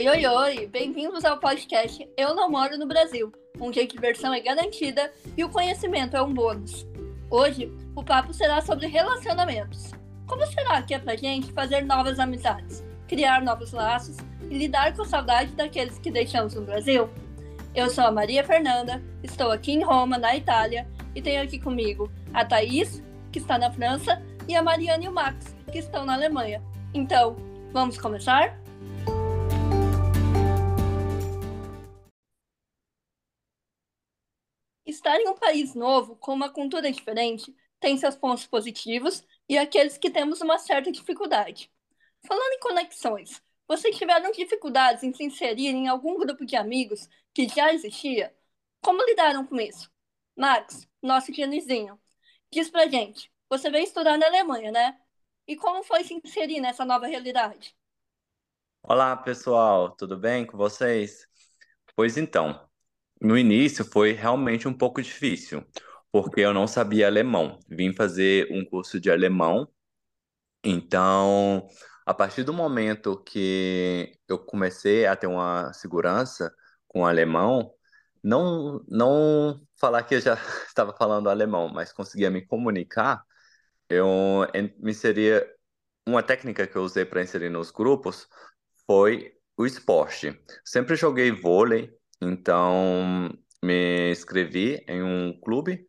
Oi, oi, oi! Bem-vindos ao podcast Eu Não Moro no Brasil, onde a diversão é garantida e o conhecimento é um bônus. Hoje, o papo será sobre relacionamentos. Como será que é pra gente fazer novas amizades, criar novos laços e lidar com a saudade daqueles que deixamos no Brasil? Eu sou a Maria Fernanda, estou aqui em Roma, na Itália, e tenho aqui comigo a Thaís, que está na França, e a Mariana e o Max, que estão na Alemanha. Então, vamos começar? Estar em um país novo, com uma cultura diferente, tem seus pontos positivos e aqueles que temos uma certa dificuldade. Falando em conexões, vocês tiveram dificuldades em se inserir em algum grupo de amigos que já existia? Como lidaram com isso? Max, nosso genizinho, diz pra gente, você veio estudar na Alemanha, né? E como foi se inserir nessa nova realidade? Olá, pessoal, tudo bem com vocês? Pois então, no início foi realmente um pouco difícil, porque eu não sabia alemão. Vim fazer um curso de alemão, então, a partir do momento que eu comecei a ter uma segurança com o alemão, não, não falar que eu já estava falando alemão, mas conseguia me comunicar, eu me seria uma técnica que eu usei para inserir nos grupos foi o esporte. Sempre joguei vôlei, então me inscrevi em um clube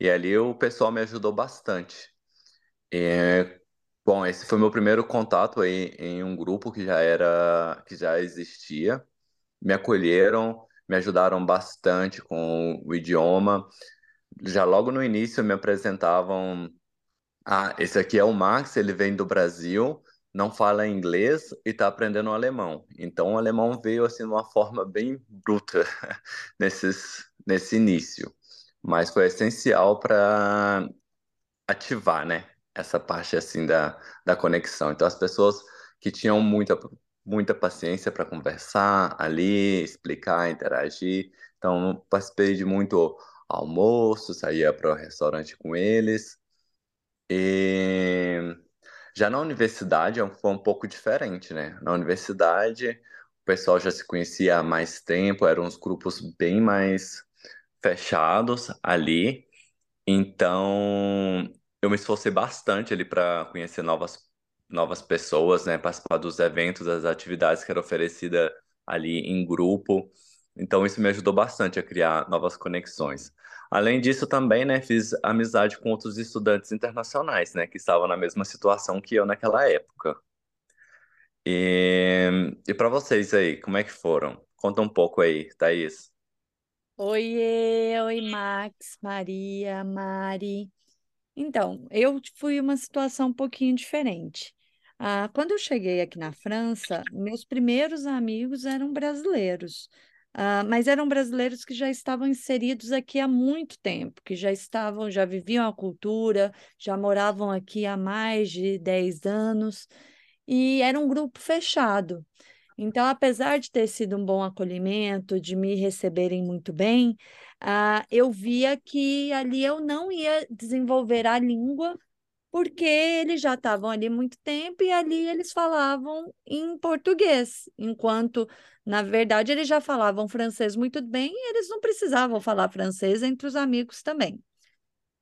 e ali o pessoal me ajudou bastante. E, bom, esse foi meu primeiro contato aí em um grupo que já era, que já existia. Me acolheram, me ajudaram bastante com o idioma. Já logo no início me apresentavam, ah, esse aqui é o Max, ele vem do Brasil, não fala inglês e está aprendendo alemão. Então o alemão veio assim de uma forma bem bruta nesses, nesse início, mas foi essencial para ativar, né, essa parte assim da, da conexão. Então as pessoas que tinham muita muita paciência para conversar ali, explicar, interagir. Então participei de muito almoço, saía para o restaurante com eles. E já na universidade é foi um pouco diferente, né? Na universidade, o pessoal já se conhecia há mais tempo, eram uns grupos bem mais fechados ali. Então, eu me esforcei bastante ali para conhecer novas, novas pessoas, né? Participar dos eventos, das atividades que eram oferecidas ali em grupo. Então, isso me ajudou bastante a criar novas conexões. Além disso, também, né, fiz amizade com outros estudantes internacionais, né, que estavam na mesma situação que eu naquela época. E, e para vocês aí, como é que foram? Conta um pouco aí, Thaís. Oiê, oi, Max, Maria, Mari. Então, eu fui uma situação um pouquinho diferente. Ah, quando eu cheguei aqui na França, meus primeiros amigos eram brasileiros. Uh, mas eram brasileiros que já estavam inseridos aqui há muito tempo, que já estavam, já viviam a cultura, já moravam aqui há mais de 10 anos, e era um grupo fechado. Então, apesar de ter sido um bom acolhimento, de me receberem muito bem, uh, eu via que ali eu não ia desenvolver a língua porque eles já estavam ali muito tempo e ali eles falavam em português, enquanto, na verdade, eles já falavam francês muito bem e eles não precisavam falar francês entre os amigos também.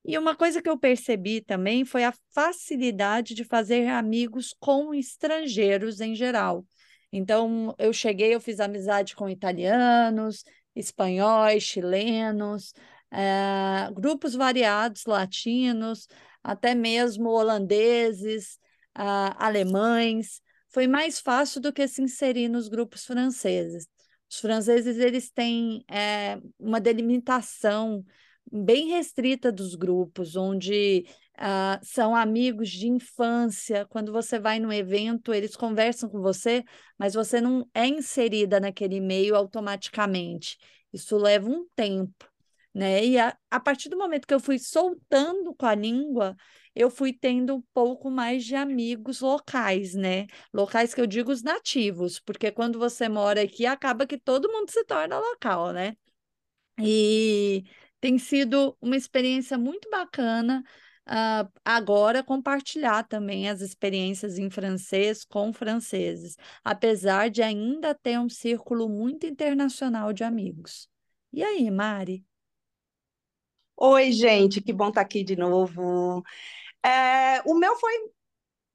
E uma coisa que eu percebi também foi a facilidade de fazer amigos com estrangeiros em geral. Então, eu cheguei, eu fiz amizade com italianos, espanhóis, chilenos, é, grupos variados, latinos, até mesmo holandeses, uh, alemães. Foi mais fácil do que se inserir nos grupos franceses. Os franceses eles têm é, uma delimitação bem restrita dos grupos, onde uh, são amigos de infância. Quando você vai no evento, eles conversam com você, mas você não é inserida naquele meio automaticamente. Isso leva um tempo né? E a, a partir do momento que eu fui soltando com a língua, eu fui tendo um pouco mais de amigos locais, né? Locais que eu digo os nativos, porque quando você mora aqui, acaba que todo mundo se torna local, né? E tem sido uma experiência muito bacana uh, agora compartilhar também as experiências em francês com franceses, apesar de ainda ter um círculo muito internacional de amigos. E aí, Mari? Oi, gente, que bom estar aqui de novo. É, o meu foi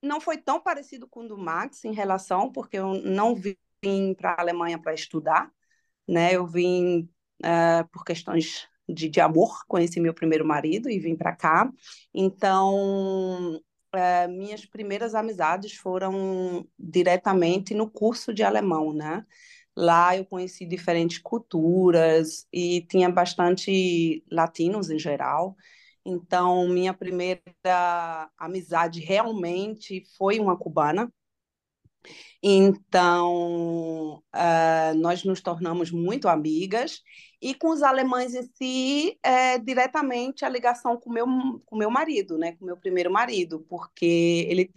não foi tão parecido com o do Max em relação, porque eu não vim para a Alemanha para estudar, né? Eu vim uh, por questões de, de amor, conheci meu primeiro marido e vim para cá. Então, uh, minhas primeiras amizades foram diretamente no curso de alemão, né? Lá eu conheci diferentes culturas e tinha bastante latinos em geral. Então, minha primeira amizade realmente foi uma cubana. Então, uh, nós nos tornamos muito amigas. E com os alemães em si, é, diretamente a ligação com meu, com meu marido, né? com meu primeiro marido, porque ele,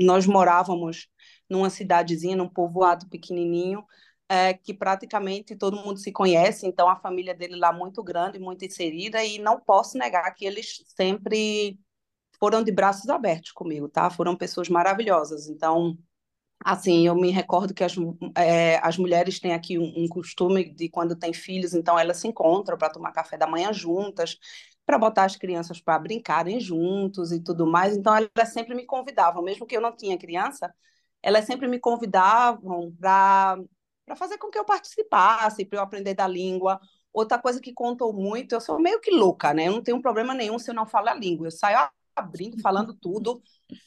nós morávamos numa cidadezinha, num povoado pequenininho, é, que praticamente todo mundo se conhece, então a família dele lá muito grande, muito inserida, e não posso negar que eles sempre foram de braços abertos comigo, tá? Foram pessoas maravilhosas. Então, assim, eu me recordo que as, é, as mulheres têm aqui um, um, costume de quando têm filhos, então elas se encontram para tomar café da manhã juntas, para botar as crianças para brincarem juntos e tudo mais. Então, elas sempre me convidavam, mesmo que eu não tinha criança, elas sempre me convidavam para para fazer com que eu participasse, para eu aprender da língua. Outra coisa que contou muito, eu sou meio que louca, né? Eu não tenho problema nenhum se eu não falo a língua. Eu saio abrindo, falando tudo,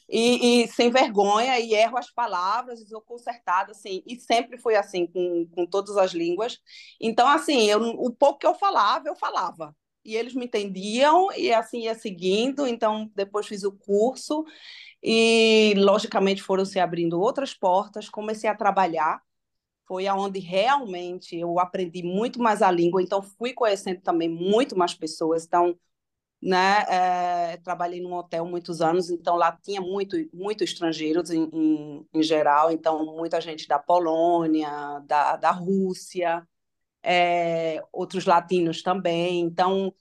e, e, sem vergonha, e erro as palavras, e sou consertada, assim, e sempre foi assim com, com todas as línguas. Então, assim, eu, o pouco que eu falava, eu falava. E eles me entendiam, e assim ia seguindo. Então, depois fiz o curso, e logicamente foram se abrindo outras portas, comecei a trabalhar foi aonde realmente eu aprendi muito mais a língua, então fui conhecendo também muito mais pessoas. Então, né, é, trabalhei num hotel muitos anos, então lá tinha muito, muito estrangeiros em, em, em geral, então muita gente da Polônia, da, da Rússia, é, outros latinos também. Então,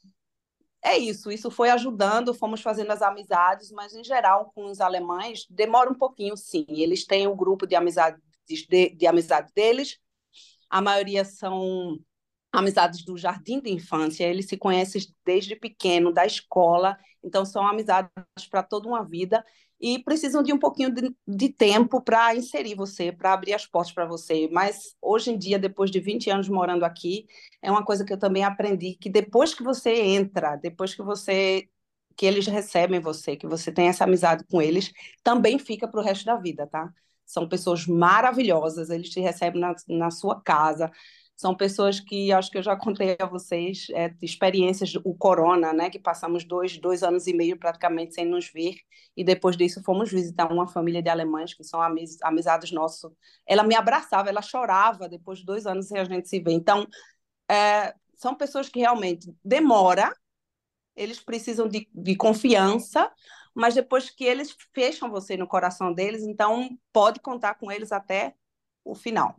é isso, isso foi ajudando, fomos fazendo as amizades, mas em geral com os alemães demora um pouquinho, sim. Eles têm um grupo de amizade de, de amizade deles. A maioria são amizades do jardim de infância, eles se conhecem desde pequeno, da escola, então são amizades para toda uma vida e precisam de um pouquinho de, de tempo para inserir você, para abrir as portas para você. Mas hoje em dia, depois de 20 anos morando aqui, é uma coisa que eu também aprendi, que depois que você entra, depois que você que eles recebem você, que você tem essa amizade com eles, também fica para o resto da vida, tá? São pessoas maravilhosas, eles te recebem na, na sua casa. São pessoas que acho que eu já contei a vocês é, experiências do corona, né? Que passamos dois, dois anos e meio praticamente sem nos ver e depois disso fomos visitar uma família de alemães que são amiz, amizades nossos. Ela me abraçava, ela chorava depois de dois anos sem a gente se ver. Então é, são pessoas que realmente demora, eles precisam de, de confiança, mas depois que eles fecham você no coração deles, então pode contar com eles até o final.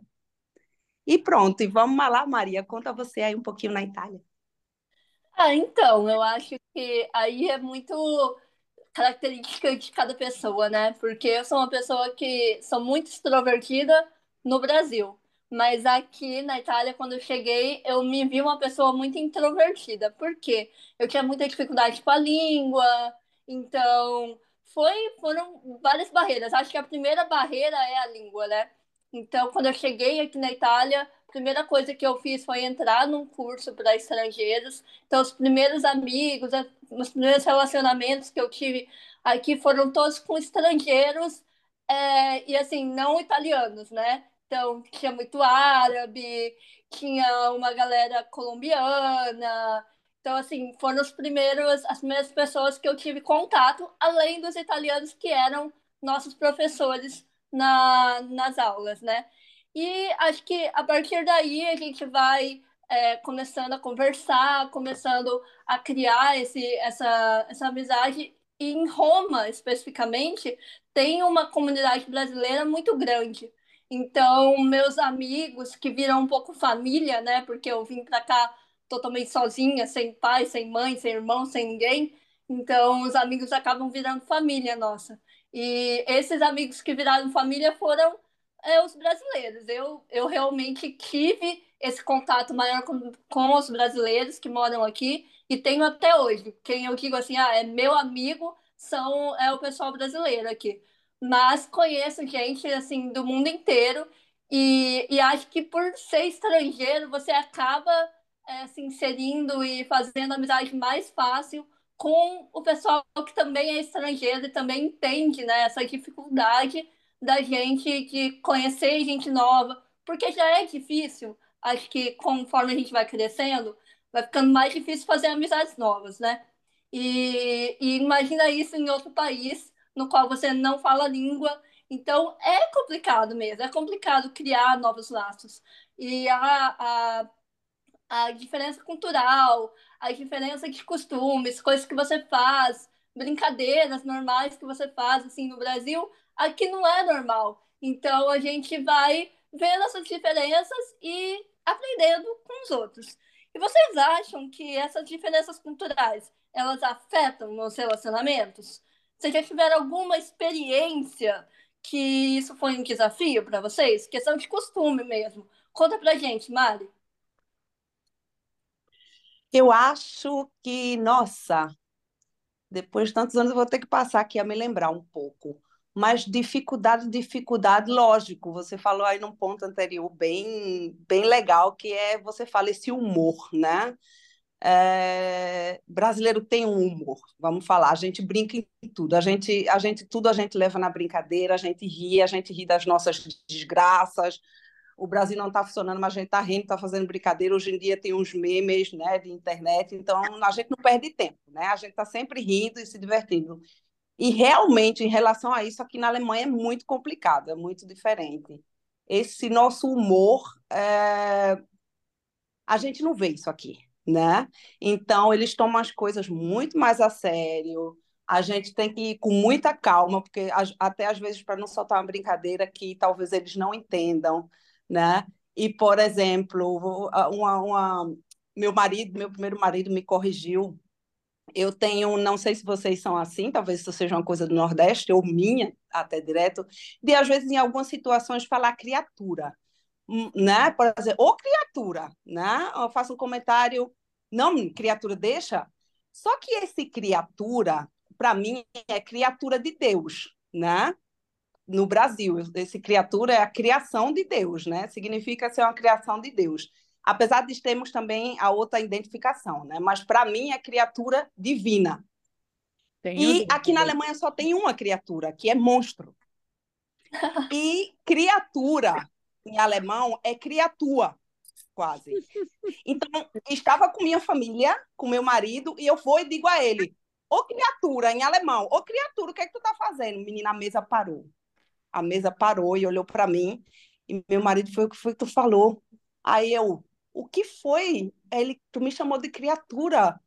E pronto, e vamos lá, Maria, conta você aí um pouquinho na Itália. Ah, então, eu acho que aí é muito característica de cada pessoa, né? Porque eu sou uma pessoa que sou muito extrovertida no Brasil, mas aqui na Itália, quando eu cheguei, eu me vi uma pessoa muito introvertida. Por quê? Eu tinha muita dificuldade com a língua, então, foi, foram várias barreiras. Acho que a primeira barreira é a língua, né? Então, quando eu cheguei aqui na Itália, a primeira coisa que eu fiz foi entrar num curso para estrangeiros. Então, os primeiros amigos, os primeiros relacionamentos que eu tive aqui foram todos com estrangeiros é, e, assim, não italianos, né? Então, tinha muito árabe, tinha uma galera colombiana, então, assim, foram os primeiros, as primeiras pessoas que eu tive contato, além dos italianos que eram nossos professores na, nas aulas, né? E acho que a partir daí a gente vai é, começando a conversar, começando a criar esse, essa, essa amizade. E em Roma, especificamente, tem uma comunidade brasileira muito grande. Então, meus amigos que viram um pouco família, né? Porque eu vim para cá totalmente sozinha, sem pai, sem mãe, sem irmão, sem ninguém. Então, os amigos acabam virando família nossa. E esses amigos que viraram família foram é, os brasileiros. Eu, eu realmente tive esse contato maior com, com os brasileiros que moram aqui e tenho até hoje. Quem eu digo assim, ah, é meu amigo, são é o pessoal brasileiro aqui. Mas conheço gente assim do mundo inteiro e, e acho que por ser estrangeiro você acaba é, se inserindo e fazendo amizade mais fácil com o pessoal que também é estrangeiro e também entende né, essa dificuldade da gente de conhecer gente nova, porque já é difícil, acho que conforme a gente vai crescendo, vai ficando mais difícil fazer amizades novas, né? E, e imagina isso em outro país no qual você não fala a língua, então é complicado mesmo, é complicado criar novos laços. E a, a, a diferença cultural, a diferença de costumes, coisas que você faz, brincadeiras normais que você faz assim no Brasil, aqui não é normal. Então a gente vai vendo essas diferenças e aprendendo com os outros. E vocês acham que essas diferenças culturais, elas afetam nos relacionamentos? Vocês já tiveram alguma experiência que isso foi um desafio para vocês? Questão de costume mesmo. Conta pra gente, Mari. Eu acho que, nossa, depois de tantos anos eu vou ter que passar aqui a me lembrar um pouco. Mas dificuldade, dificuldade, lógico. Você falou aí num ponto anterior bem, bem legal, que é você fala esse humor, né? É, brasileiro tem um humor, vamos falar, a gente brinca em tudo, a gente, a gente tudo a gente leva na brincadeira, a gente ri, a gente ri das nossas desgraças, o Brasil não está funcionando, mas a gente está rindo, está fazendo brincadeira. Hoje em dia tem uns memes né, de internet, então a gente não perde tempo, né? A gente está sempre rindo e se divertindo. E realmente, em relação a isso, aqui na Alemanha é muito complicado, é muito diferente. Esse nosso humor, é... a gente não vê isso aqui, né? Então, eles tomam as coisas muito mais a sério. A gente tem que ir com muita calma, porque até às vezes, para não soltar uma brincadeira que talvez eles não entendam, né? E, por exemplo, uma, uma, meu marido, meu primeiro marido me corrigiu. Eu tenho, não sei se vocês são assim, talvez isso seja uma coisa do Nordeste, ou minha, até direto, de às vezes em algumas situações falar criatura, hum, né? Por exemplo, ou criatura, né? Eu faço um comentário, não, criatura deixa. Só que esse criatura, para mim, é criatura de Deus, né? No Brasil. Esse criatura é a criação de Deus, né? Significa ser uma criação de Deus. Apesar de termos também a outra identificação, né? Mas para mim é criatura divina. Tem e aqui na Alemanha só tem uma criatura, que é monstro. E criatura em alemão é criatura, quase. Então, estava com minha família, com meu marido, e eu vou e digo a ele: Ô criatura, em alemão, ô criatura, o que é que tu tá fazendo? O menino, a mesa parou a mesa parou e olhou para mim. E meu marido foi o que foi que tu falou. Aí eu, o que foi? Ele, tu me chamou de criatura.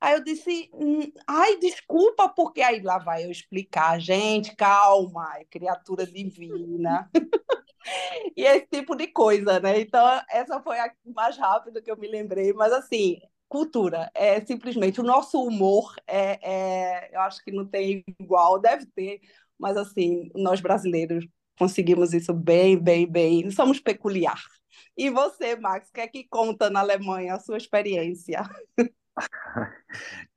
Aí eu disse, hum, ai, desculpa, porque aí lá vai eu explicar, gente, calma, é criatura divina. e esse tipo de coisa, né? Então, essa foi a mais rápida que eu me lembrei, mas assim, cultura, é simplesmente o nosso humor é, é eu acho que não tem igual, deve ter, mas assim, nós brasileiros conseguimos isso bem, bem, bem. Somos peculiar. E você, Max, o que é que conta na Alemanha a sua experiência?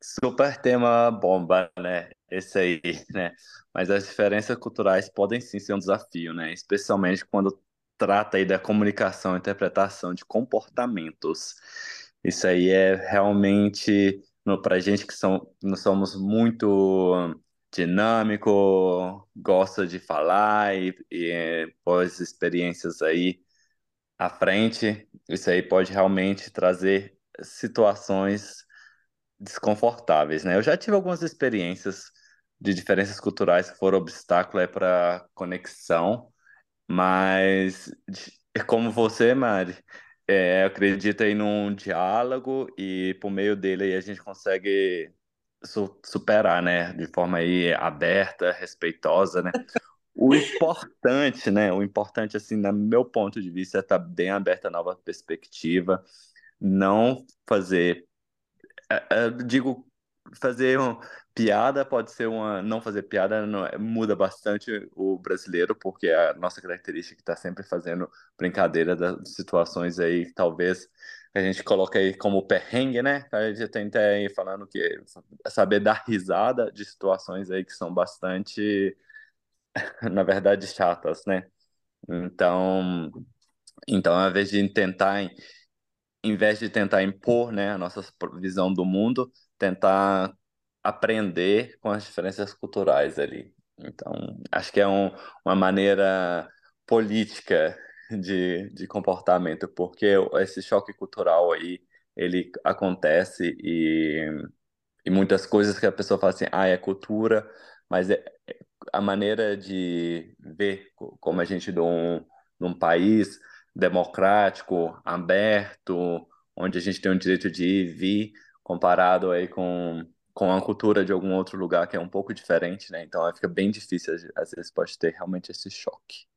Super tema bomba, né? Esse aí, né? Mas as diferenças culturais podem sim ser um desafio, né? Especialmente quando trata aí da comunicação interpretação de comportamentos. Isso aí é realmente, para gente que são, nós somos muito dinâmico, gosta de falar e, e pós experiências aí à frente, isso aí pode realmente trazer situações desconfortáveis, né? Eu já tive algumas experiências de diferenças culturais que foram obstáculo para conexão, mas como você, Mari, é, acredita aí num diálogo e por meio dele a gente consegue superar, né, de forma aí aberta, respeitosa, né? O importante, né, o importante, assim, no meu ponto de vista, é estar bem aberta a nova perspectiva, não fazer, eu é, é, digo, fazer piada, pode ser uma. Não fazer piada não, muda bastante o brasileiro, porque a nossa característica está sempre fazendo brincadeira das situações aí, talvez a gente coloca aí como perrengue, né? A gente tenta aí falando que saber dar risada de situações aí que são bastante, na verdade, chatas, né? Então, então, ao invés de tentar, em vez de tentar impor, né, a nossa visão do mundo, tentar aprender com as diferenças culturais ali. Então, acho que é um, uma maneira política de, de comportamento, porque esse choque cultural aí, ele acontece e, e muitas coisas que a pessoa fala assim, ah, é cultura, mas é, é a maneira de ver como a gente num, num país democrático, aberto, onde a gente tem o direito de ir e vir, comparado aí com, com a cultura de algum outro lugar que é um pouco diferente, né? Então fica bem difícil, às vezes pode ter realmente esse choque.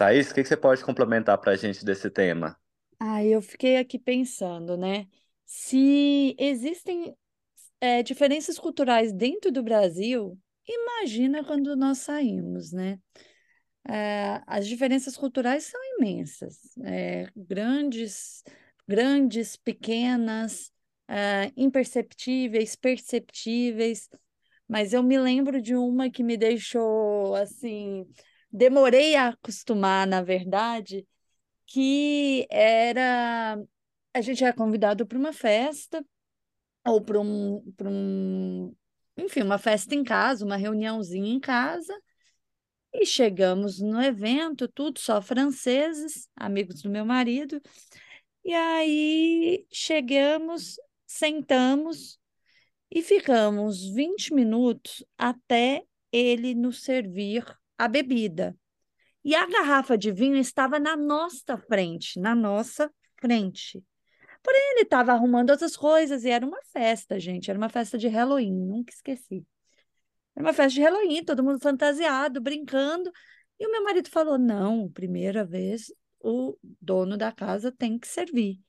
Thaís, o que, você pode complementar para a gente desse tema? Ah, eu fiquei aqui pensando, né? Se existem é, diferenças culturais dentro do Brasil, imagina quando nós saímos, né? É, as diferenças culturais são imensas, é, grandes, grandes, pequenas, é, imperceptíveis, perceptíveis, mas eu me lembro de uma que me deixou assim, demorei a acostumar, na verdade, que era a gente era convidado para uma festa ou para um, um, enfim, uma festa em casa, uma reuniãozinha em casa. E chegamos no evento, tudo só franceses, amigos do meu marido. E aí chegamos, sentamos e ficamos 20 minutos até ele nos servir a bebida. E a garrafa de vinho estava na nossa frente, na nossa frente. Porém, ele estava arrumando outras coisas e era uma festa, gente. Era uma festa de Halloween, nunca esqueci. Era uma festa de Halloween, todo mundo fantasiado, brincando. E o meu marido falou: não, primeira vez o dono da casa tem que servir.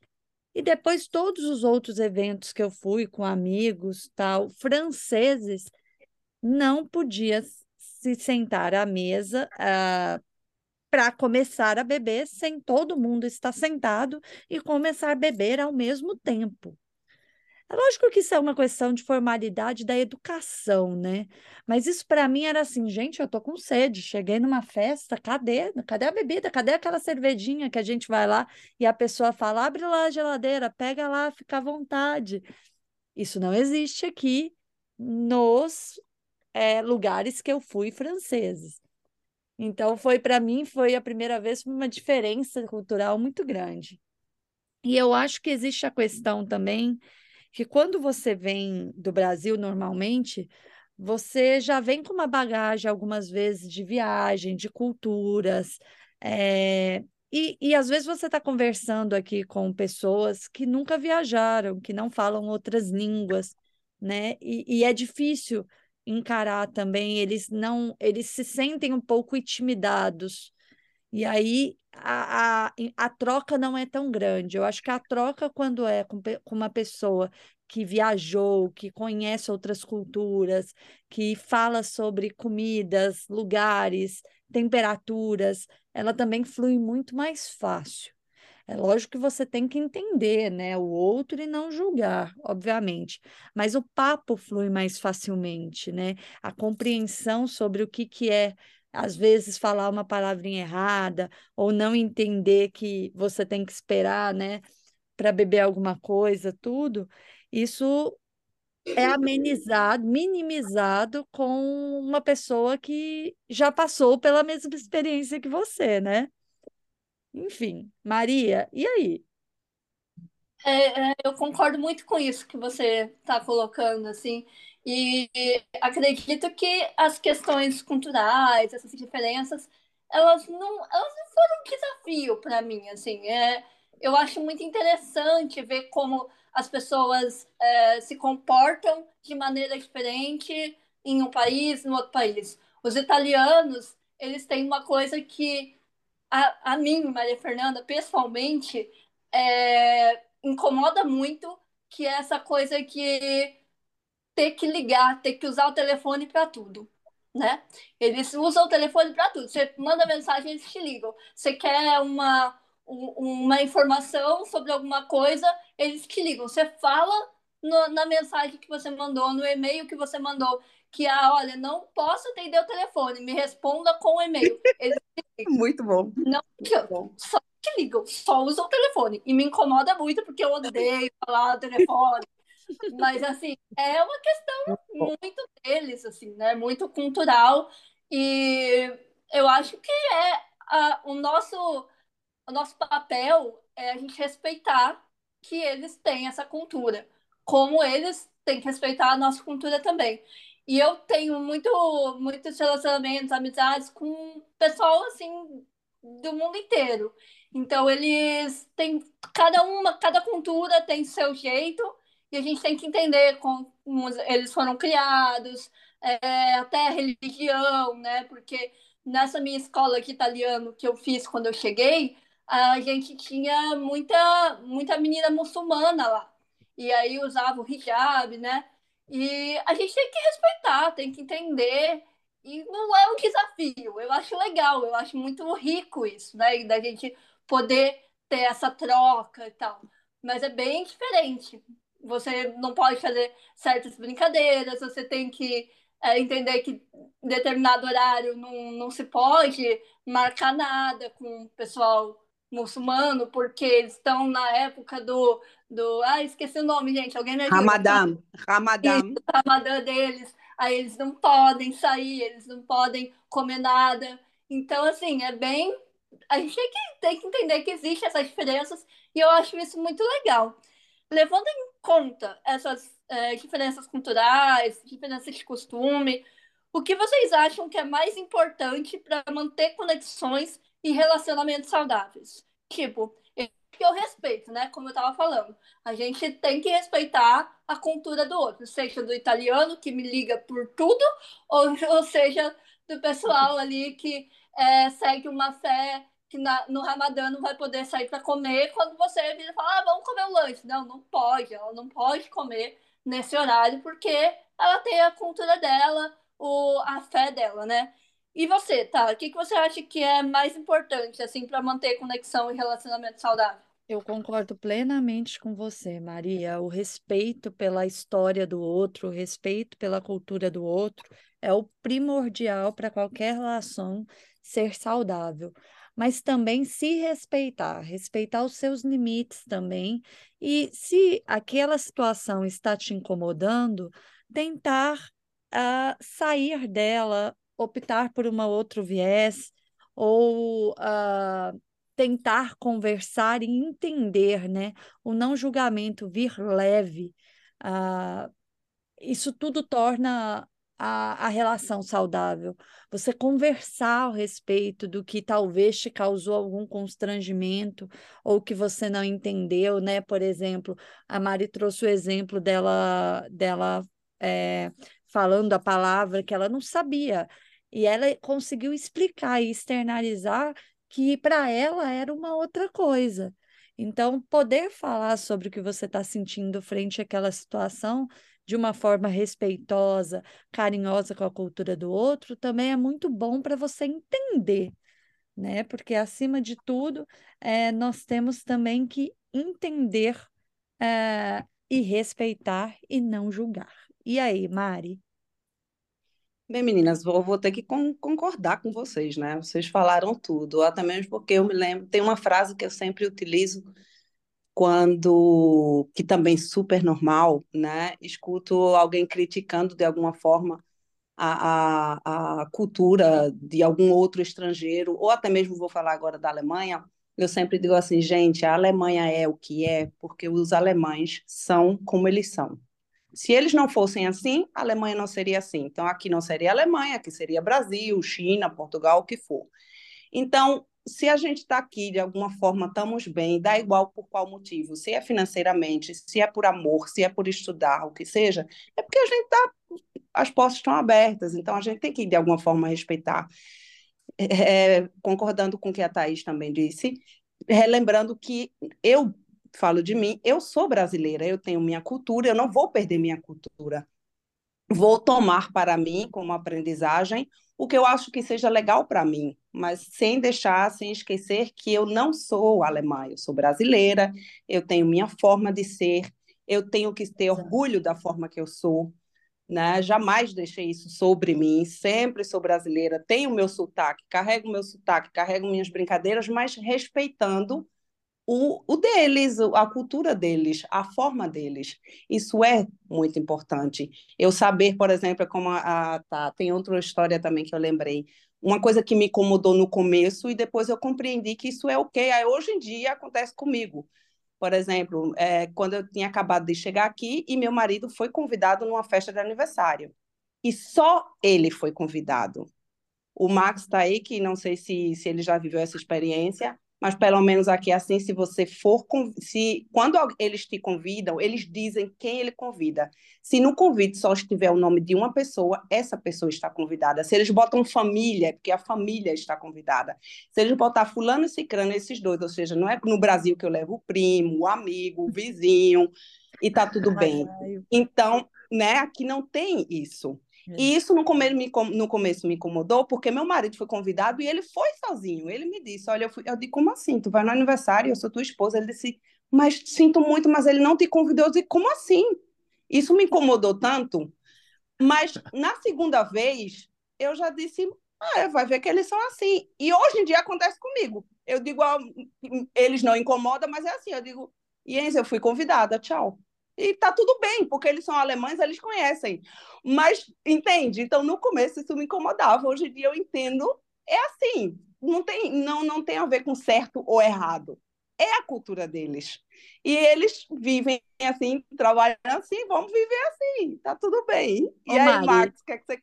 E depois, todos os outros eventos que eu fui com amigos, tal, franceses, não podia se sentar à mesa uh, ah, para começar a beber sem todo mundo estar sentado e começar a beber ao mesmo tempo. É lógico que isso é uma questão de formalidade da educação, né? Mas isso para mim era assim, gente, eu tô com sede, cheguei numa festa, cadê? Cadê a bebida? Cadê aquela cervejinha que a gente vai lá e a pessoa fala, abre lá a geladeira, pega lá, fica à vontade. Isso não existe aqui nos é, lugares que eu fui franceses. Então foi para mim foi a primeira vez uma diferença cultural muito grande. E eu acho que existe a questão também que quando você vem do Brasil normalmente, você já vem com uma bagagem algumas vezes de viagem, de culturas, é... e, e às vezes você está conversando aqui com pessoas que nunca viajaram, que não falam outras línguas, né? E, e é difícil encarar também, eles não, eles se sentem um pouco intimidados. E aí a, a, a troca não é tão grande. Eu acho que a troca, quando é com, com uma pessoa que viajou, que conhece outras culturas, que fala sobre comidas, lugares, temperaturas, ela também flui muito mais fácil. É lógico que você tem que entender, né, o outro e não julgar, obviamente, mas o papo flui mais facilmente, né? A compreensão sobre o que que é às vezes falar uma palavrinha errada ou não entender que você tem que esperar, né, para beber alguma coisa, tudo, isso é amenizado, minimizado com uma pessoa que já passou pela mesma experiência que você, né? Enfim, Maria, e aí? É, é, eu concordo muito com isso que você está colocando, assim, e acredito que as questões culturais, essas diferenças, elas não, elas não foram um desafio para mim, assim, é, eu acho muito interessante ver como as pessoas é, se comportam de maneira diferente em um país, no outro país. Os italianos, eles têm uma coisa que a, a mim, Maria Fernanda, pessoalmente, é, incomoda muito, que é essa coisa que ter que ligar, ter que usar o telefone para tudo, né? Eles usam o telefone para tudo. Você manda mensagem, eles te ligam. Você quer uma, uma informação sobre alguma coisa, eles te ligam. Você fala no, na mensagem que você mandou, no e-mail que você mandou, que, ah, olha, não posso atender o telefone, me responda com o e-mail. Eles Muito bom. Não, Muito bom. só que ligam, só usam o telefone. E me incomoda muito, porque eu odeio falar telefone. Mas, assim, é uma questão muito deles, assim, né? Muito cultural. E eu acho que é a, o, nosso, o nosso papel é a gente respeitar que eles têm essa cultura, como eles têm que respeitar a nossa cultura também. E eu tenho muito, muitos relacionamentos, amizades com pessoal, assim, do mundo inteiro. Então, eles têm, cada uma, cada cultura tem seu jeito, e a gente tem que entender como eles foram criados, é, até religião, né? Porque nessa minha escola de italiano que eu fiz quando eu cheguei, a gente tinha muita, muita menina muçulmana lá. E aí usava o hijab, né? E a gente tem que respeitar, tem que entender. E não é um desafio. Eu acho legal, eu acho muito rico isso, né? E da gente poder ter essa troca e tal. Mas é bem diferente. Você não pode fazer certas brincadeiras, você tem que é, entender que determinado horário não, não se pode marcar nada com o pessoal muçulmano, porque eles estão na época do, do. Ah, esqueci o nome, gente. Alguém me ajuda? Ramadã. Ramadã. Isso, Ramadã deles. Aí eles não podem sair, eles não podem comer nada. Então, assim, é bem. A gente tem que, tem que entender que existem essas diferenças e eu acho isso muito legal. Levando em conta essas é, diferenças culturais, diferenças de costume, o que vocês acham que é mais importante para manter conexões e relacionamentos saudáveis? Tipo, eu respeito, né? Como eu estava falando, a gente tem que respeitar a cultura do outro, seja do italiano que me liga por tudo, ou, ou seja do pessoal ali que é, segue uma fé que na, no Ramadã não vai poder sair para comer, quando você vira e fala, ah, vamos comer o lanche. Não, não pode, ela não pode comer nesse horário, porque ela tem a cultura dela, o, a fé dela, né? E você, tá? O que, que você acha que é mais importante, assim, para manter conexão e relacionamento saudável? Eu concordo plenamente com você, Maria. O respeito pela história do outro, o respeito pela cultura do outro é o primordial para qualquer relação ser saudável mas também se respeitar, respeitar os seus limites também. E se aquela situação está te incomodando, tentar uh, sair dela, optar por uma outro viés, ou uh, tentar conversar e entender, né? O não julgamento vir leve. Uh, isso tudo torna a, a relação saudável, você conversar ao respeito do que talvez te causou algum constrangimento ou que você não entendeu, né? Por exemplo, a Mari trouxe o exemplo dela, dela é, falando a palavra que ela não sabia. E ela conseguiu explicar e externalizar que para ela era uma outra coisa. Então, poder falar sobre o que você está sentindo frente àquela situação de uma forma respeitosa, carinhosa com a cultura do outro, também é muito bom para você entender, né? Porque, acima de tudo, é, nós temos também que entender é, e respeitar e não julgar. E aí, Mari? Bem, meninas, vou, vou ter que con concordar com vocês, né? Vocês falaram tudo, até mesmo porque eu me lembro, tem uma frase que eu sempre utilizo quando, que também super normal, né? Escuto alguém criticando de alguma forma a, a, a cultura de algum outro estrangeiro, ou até mesmo vou falar agora da Alemanha, eu sempre digo assim, gente, a Alemanha é o que é porque os alemães são como eles são. Se eles não fossem assim, a Alemanha não seria assim. Então, aqui não seria Alemanha, aqui seria Brasil, China, Portugal, o que for. Então, se a gente está aqui de alguma forma, estamos bem, dá igual por qual motivo, se é financeiramente, se é por amor, se é por estudar, o que seja, é porque a gente está, as portas estão abertas, então a gente tem que de alguma forma respeitar. É, é concordando com o que a Thaís também disse, relembrando que eu falo de mim, eu sou brasileira, eu tenho minha cultura, eu não vou perder minha cultura. vou tomar para mim como aprendizagem o que eu acho que seja legal para mim, mas sem deixar, sem esquecer que eu não sou alemã, eu sou brasileira, eu tenho minha forma de ser, eu tenho que ter orgulho da forma que eu sou, né? Jamais deixei isso sobre mim, sempre sou brasileira, tenho meu sotaque, carrego meu sotaque, carrego minhas brincadeiras, mas respeitando o, o deles, a cultura deles, a forma deles. Isso é muito importante. Eu saber, por exemplo, como a, a tá, tem outra história também que eu lembrei. Uma coisa que me incomodou no começo e depois eu compreendi que isso é ok. Aí hoje em dia acontece comigo. Por exemplo, é, quando eu tinha acabado de chegar aqui e meu marido foi convidado numa festa de aniversário. E só ele foi convidado. O Max está aí, que não sei se, se ele já viveu essa experiência, mas pelo menos aqui assim, se você for, se quando eles te convidam, eles dizem quem ele convida. Se no convite só estiver o nome de uma pessoa, essa pessoa está convidada. Se eles botam família, é porque a família está convidada. Se eles botar fulano e cicrano, esses dois, ou seja, não é no Brasil que eu levo o primo, o amigo, o vizinho, e tá tudo bem. Então, né, aqui não tem isso. E isso no, come me, no começo me incomodou, porque meu marido foi convidado e ele foi sozinho. Ele me disse: Olha, eu, fui... eu disse, como assim? Tu vai no aniversário, eu sou tua esposa. Ele disse: Mas sinto muito, mas ele não te convidou. Eu disse: Como assim? Isso me incomodou tanto. Mas na segunda vez, eu já disse: Ah, vai ver que eles são assim. E hoje em dia acontece comigo. Eu digo: ah, Eles não incomodam, mas é assim. Eu digo: Jens, eu fui convidada, tchau. E tá tudo bem, porque eles são alemães, eles conhecem. Mas, entende? Então, no começo isso me incomodava. Hoje em dia eu entendo, é assim. Não tem, não, não tem a ver com certo ou errado. É a cultura deles. E eles vivem assim, trabalham assim, vamos viver assim. Tá tudo bem. E Ô, aí, Mari, Max, o que, é que você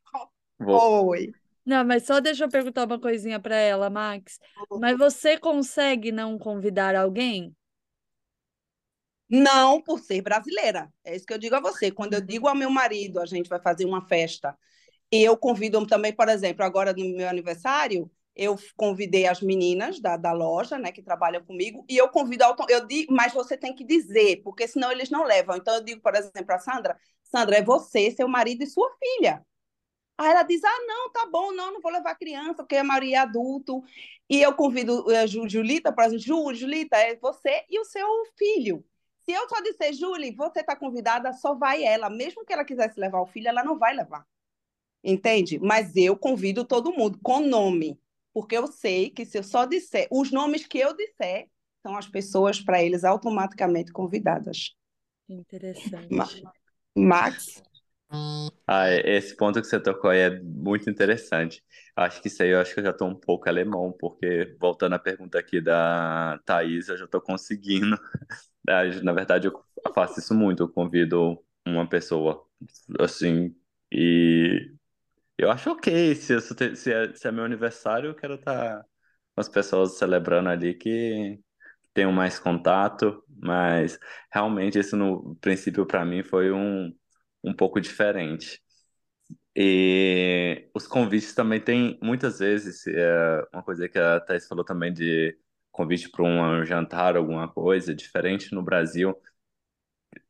Vou... Oi. Não, mas só deixa eu perguntar uma coisinha para ela, Max. Mas você consegue não convidar alguém? Não por ser brasileira. É isso que eu digo a você. Quando eu digo ao meu marido, a gente vai fazer uma festa, eu convido também, por exemplo, agora no meu aniversário, eu convidei as meninas da, da loja, né, que trabalham comigo, e eu convido, eu digo, mas você tem que dizer, porque senão eles não levam. Então eu digo, por exemplo, a Sandra, Sandra, é você, seu marido e sua filha. Aí ela diz, ah, não, tá bom, não, não vou levar criança, porque a maioria é adulto. E eu convido a Julita, por exemplo, Julita, é você e o seu filho. Se eu só disser, Julie, você está convidada, só vai ela. Mesmo que ela quisesse levar o filho, ela não vai levar. Entende? Mas eu convido todo mundo com nome. Porque eu sei que se eu só disser, os nomes que eu disser são as pessoas para eles automaticamente convidadas. Interessante. Max? Ah, esse ponto que você tocou aí é muito interessante. Acho que isso aí eu acho que eu já estou um pouco alemão, porque voltando à pergunta aqui da Thaís, eu já estou conseguindo na verdade, eu faço isso muito. Eu convido uma pessoa, assim, e eu acho ok. Se, se, é, se é meu aniversário, eu quero estar com as pessoas celebrando ali que tenham mais contato, mas realmente isso no princípio para mim foi um, um pouco diferente. E os convites também tem muitas vezes, é uma coisa que a Thais falou também de convite para um jantar, alguma coisa, diferente no Brasil,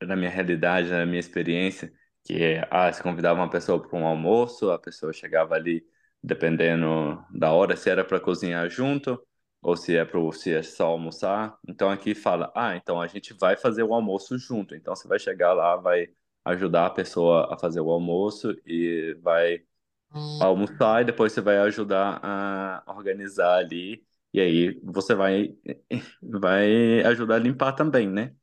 na minha realidade, na minha experiência, que é, ah, se convidava uma pessoa para um almoço, a pessoa chegava ali, dependendo da hora, se era para cozinhar junto, ou se é para se é só almoçar. Então aqui fala, ah, então a gente vai fazer o almoço junto. Então você vai chegar lá, vai ajudar a pessoa a fazer o almoço e vai almoçar e depois você vai ajudar a organizar ali e aí você vai, vai ajudar a limpar também, né?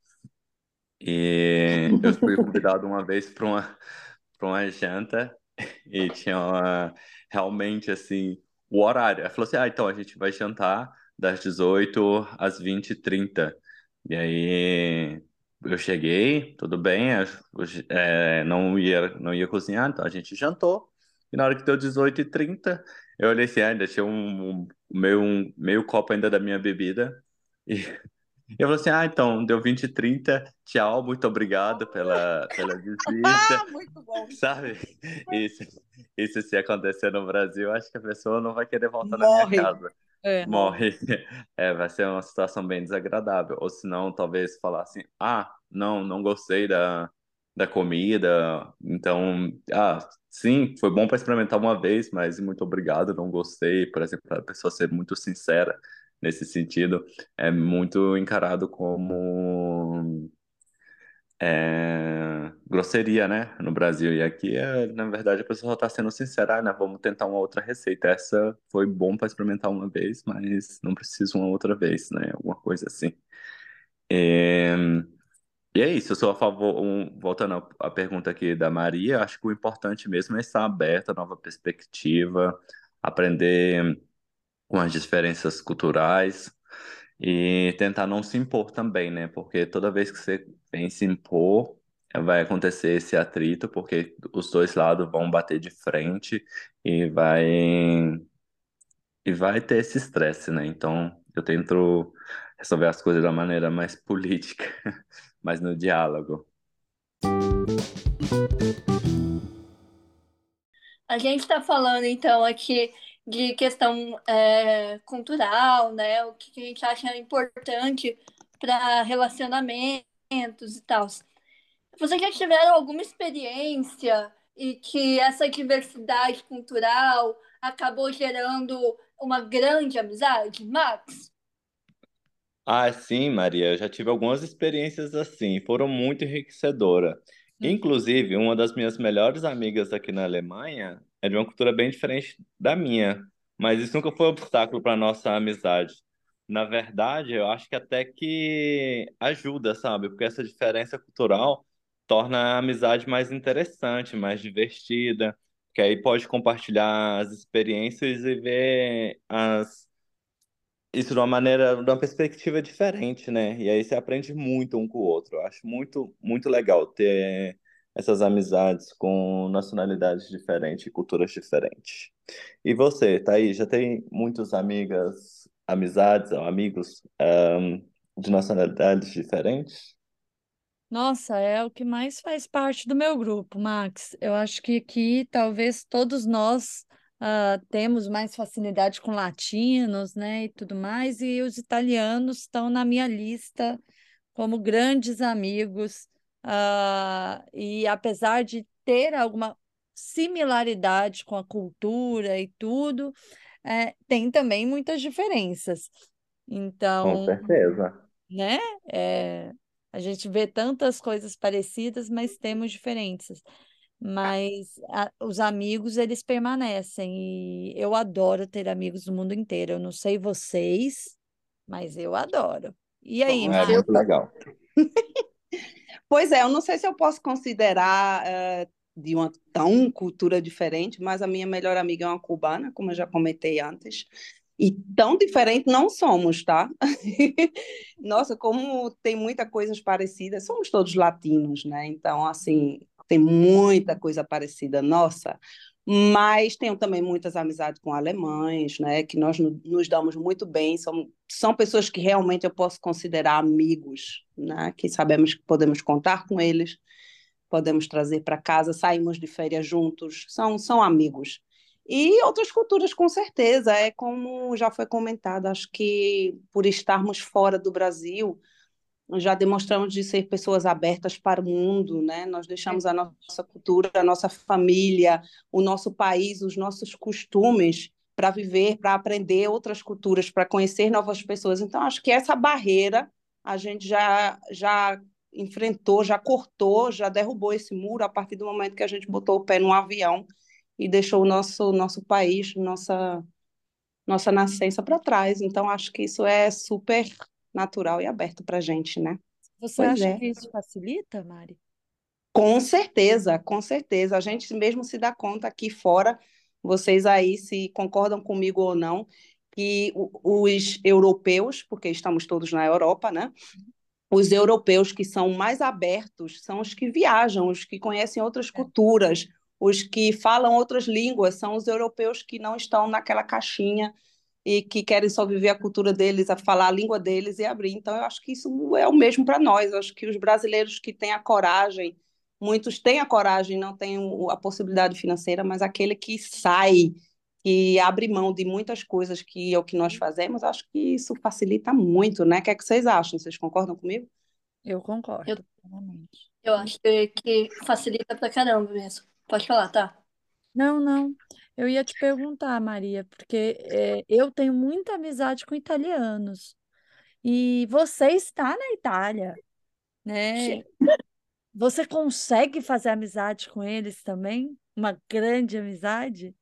E eu fui convidado uma vez para uma, uma janta e tinha uma, realmente assim o horário. Ela falou assim: ah, então a gente vai jantar das 18 às 20h30. E aí eu cheguei, tudo bem, é, não, ia, não ia cozinhar, então a gente jantou. E na hora que deu 18h30, eu olhei assim, ainda tinha um, um, meio, um meio copo ainda da minha bebida. E eu falei assim, ah, então, deu 20 e 30, tchau, muito obrigado pela, pela visita. muito bom. Sabe? Isso, isso se acontecer no Brasil, acho que a pessoa não vai querer voltar Morre. na minha casa. É. Morre. É, vai ser uma situação bem desagradável. Ou se não, talvez falar assim, ah, não, não gostei da, da comida. Então, ah, sim, foi bom para experimentar uma vez, mas muito obrigado, não gostei. Por exemplo, a pessoa ser muito sincera nesse sentido, é muito encarado como é, grosseria, né, no Brasil. E aqui, é, na verdade, a pessoa só está sendo sincera, ah, né, vamos tentar uma outra receita. Essa foi bom para experimentar uma vez, mas não preciso uma outra vez, né, alguma coisa assim. É, e é isso, eu sou a favor, um, voltando à pergunta aqui da Maria, acho que o importante mesmo é estar aberto a nova perspectiva, aprender com as diferenças culturais e tentar não se impor também, né? Porque toda vez que você vem se impor, vai acontecer esse atrito, porque os dois lados vão bater de frente e vai e vai ter esse estresse, né? Então, eu tento resolver as coisas da maneira mais política, mais no diálogo. A gente está falando então aqui de questão é, cultural, né? O que a gente acha importante para relacionamentos e tal. Vocês já tiveram alguma experiência e que essa diversidade cultural acabou gerando uma grande amizade, Max? Ah, sim, Maria, eu já tive algumas experiências assim, foram muito enriquecedoras. Hum. Inclusive, uma das minhas melhores amigas aqui na Alemanha é de uma cultura bem diferente da minha, mas isso nunca foi um obstáculo para nossa amizade. Na verdade, eu acho que até que ajuda, sabe? Porque essa diferença cultural torna a amizade mais interessante, mais divertida, que aí pode compartilhar as experiências e ver as isso de uma maneira, de uma perspectiva diferente, né? E aí você aprende muito um com o outro. Eu acho muito, muito legal ter essas amizades com nacionalidades diferentes, culturas diferentes. E você, Thaís, já tem muitas amigas, amizades ou amigos um, de nacionalidades diferentes? Nossa, é o que mais faz parte do meu grupo, Max. Eu acho que aqui talvez todos nós uh, temos mais facilidade com latinos, né, e tudo mais, e os italianos estão na minha lista como grandes amigos, uh, e apesar de ter alguma similaridade com a cultura e tudo, é, tem também muitas diferenças. Então, com certeza. Né? É, a gente vê tantas coisas parecidas, mas temos diferenças mas a, os amigos eles permanecem e eu adoro ter amigos do mundo inteiro. Eu não sei vocês, mas eu adoro. E aí, Bom, é muito legal. pois é, eu não sei se eu posso considerar uh, de uma tão cultura diferente, mas a minha melhor amiga é uma cubana, como eu já comentei antes. E tão diferente não somos, tá? Nossa, como tem muitas coisas parecidas, somos todos latinos, né? Então, assim, tem muita coisa parecida nossa, mas tenho também muitas amizades com alemães, né, que nós nos damos muito bem, são, são pessoas que realmente eu posso considerar amigos, né, que sabemos que podemos contar com eles, podemos trazer para casa, saímos de férias juntos, são, são amigos. E outras culturas, com certeza, é como já foi comentado, acho que por estarmos fora do Brasil, já demonstramos de ser pessoas abertas para o mundo, né? Nós deixamos a nossa cultura, a nossa família, o nosso país, os nossos costumes para viver, para aprender outras culturas, para conhecer novas pessoas. Então, acho que essa barreira a gente já já enfrentou, já cortou, já derrubou esse muro a partir do momento que a gente botou o pé num avião e deixou o nosso nosso país, nossa nossa nascença para trás. Então, acho que isso é super natural e aberto para a gente, né? Você pois acha é. que isso facilita, Mari? Com certeza, com certeza. A gente mesmo se dá conta aqui fora, vocês aí se concordam comigo ou não, que os europeus, porque estamos todos na Europa, né? Os europeus que são mais abertos são os que viajam, os que conhecem outras é. culturas, os que falam outras línguas, são os europeus que não estão naquela caixinha e que querem só viver a cultura deles, a falar a língua deles e abrir. Então, eu acho que isso é o mesmo para nós. Eu acho que os brasileiros que têm a coragem, muitos têm a coragem, não têm a possibilidade financeira, mas aquele que sai, que abre mão de muitas coisas que é o que nós fazemos, acho que isso facilita muito, né? O que é que vocês acham? Vocês concordam comigo? Eu concordo. Eu, Eu acho que, que facilita pra caramba mesmo. Pode falar, tá? Não, não. Eu ia te perguntar, Maria, porque é, eu tenho muita amizade com italianos. E você está na Itália, né? Sim. Você consegue fazer amizade com eles também? Uma grande amizade?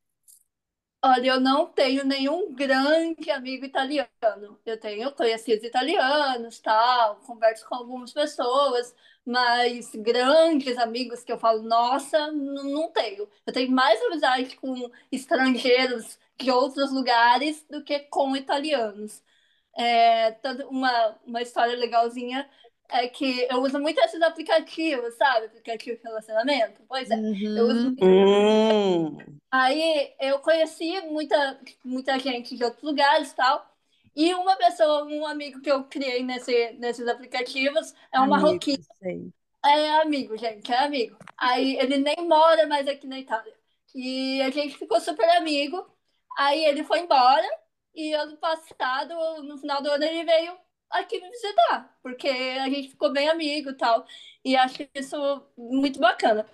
Olha, eu não tenho nenhum grande amigo italiano. Eu tenho conhecidos italianos, tal, converso com algumas pessoas, mas grandes amigos que eu falo, nossa, não tenho. Eu tenho mais amizade com estrangeiros de outros lugares do que com italianos. É, uma, uma história legalzinha é que eu uso muito esses aplicativos, sabe? Aplicativo de relacionamento. Pois é, eu uso Uhum. Hum, Aí eu conheci muita, muita gente de outros lugares e tal. E uma pessoa, um amigo que eu criei nesse, nesses aplicativos é um marroquino. É amigo, gente, é amigo. Aí ele nem mora mais aqui na Itália. E a gente ficou super amigo. Aí ele foi embora. E ano passado, no final do ano, ele veio aqui me visitar. Porque a gente ficou bem amigo e tal. E acho isso muito bacana.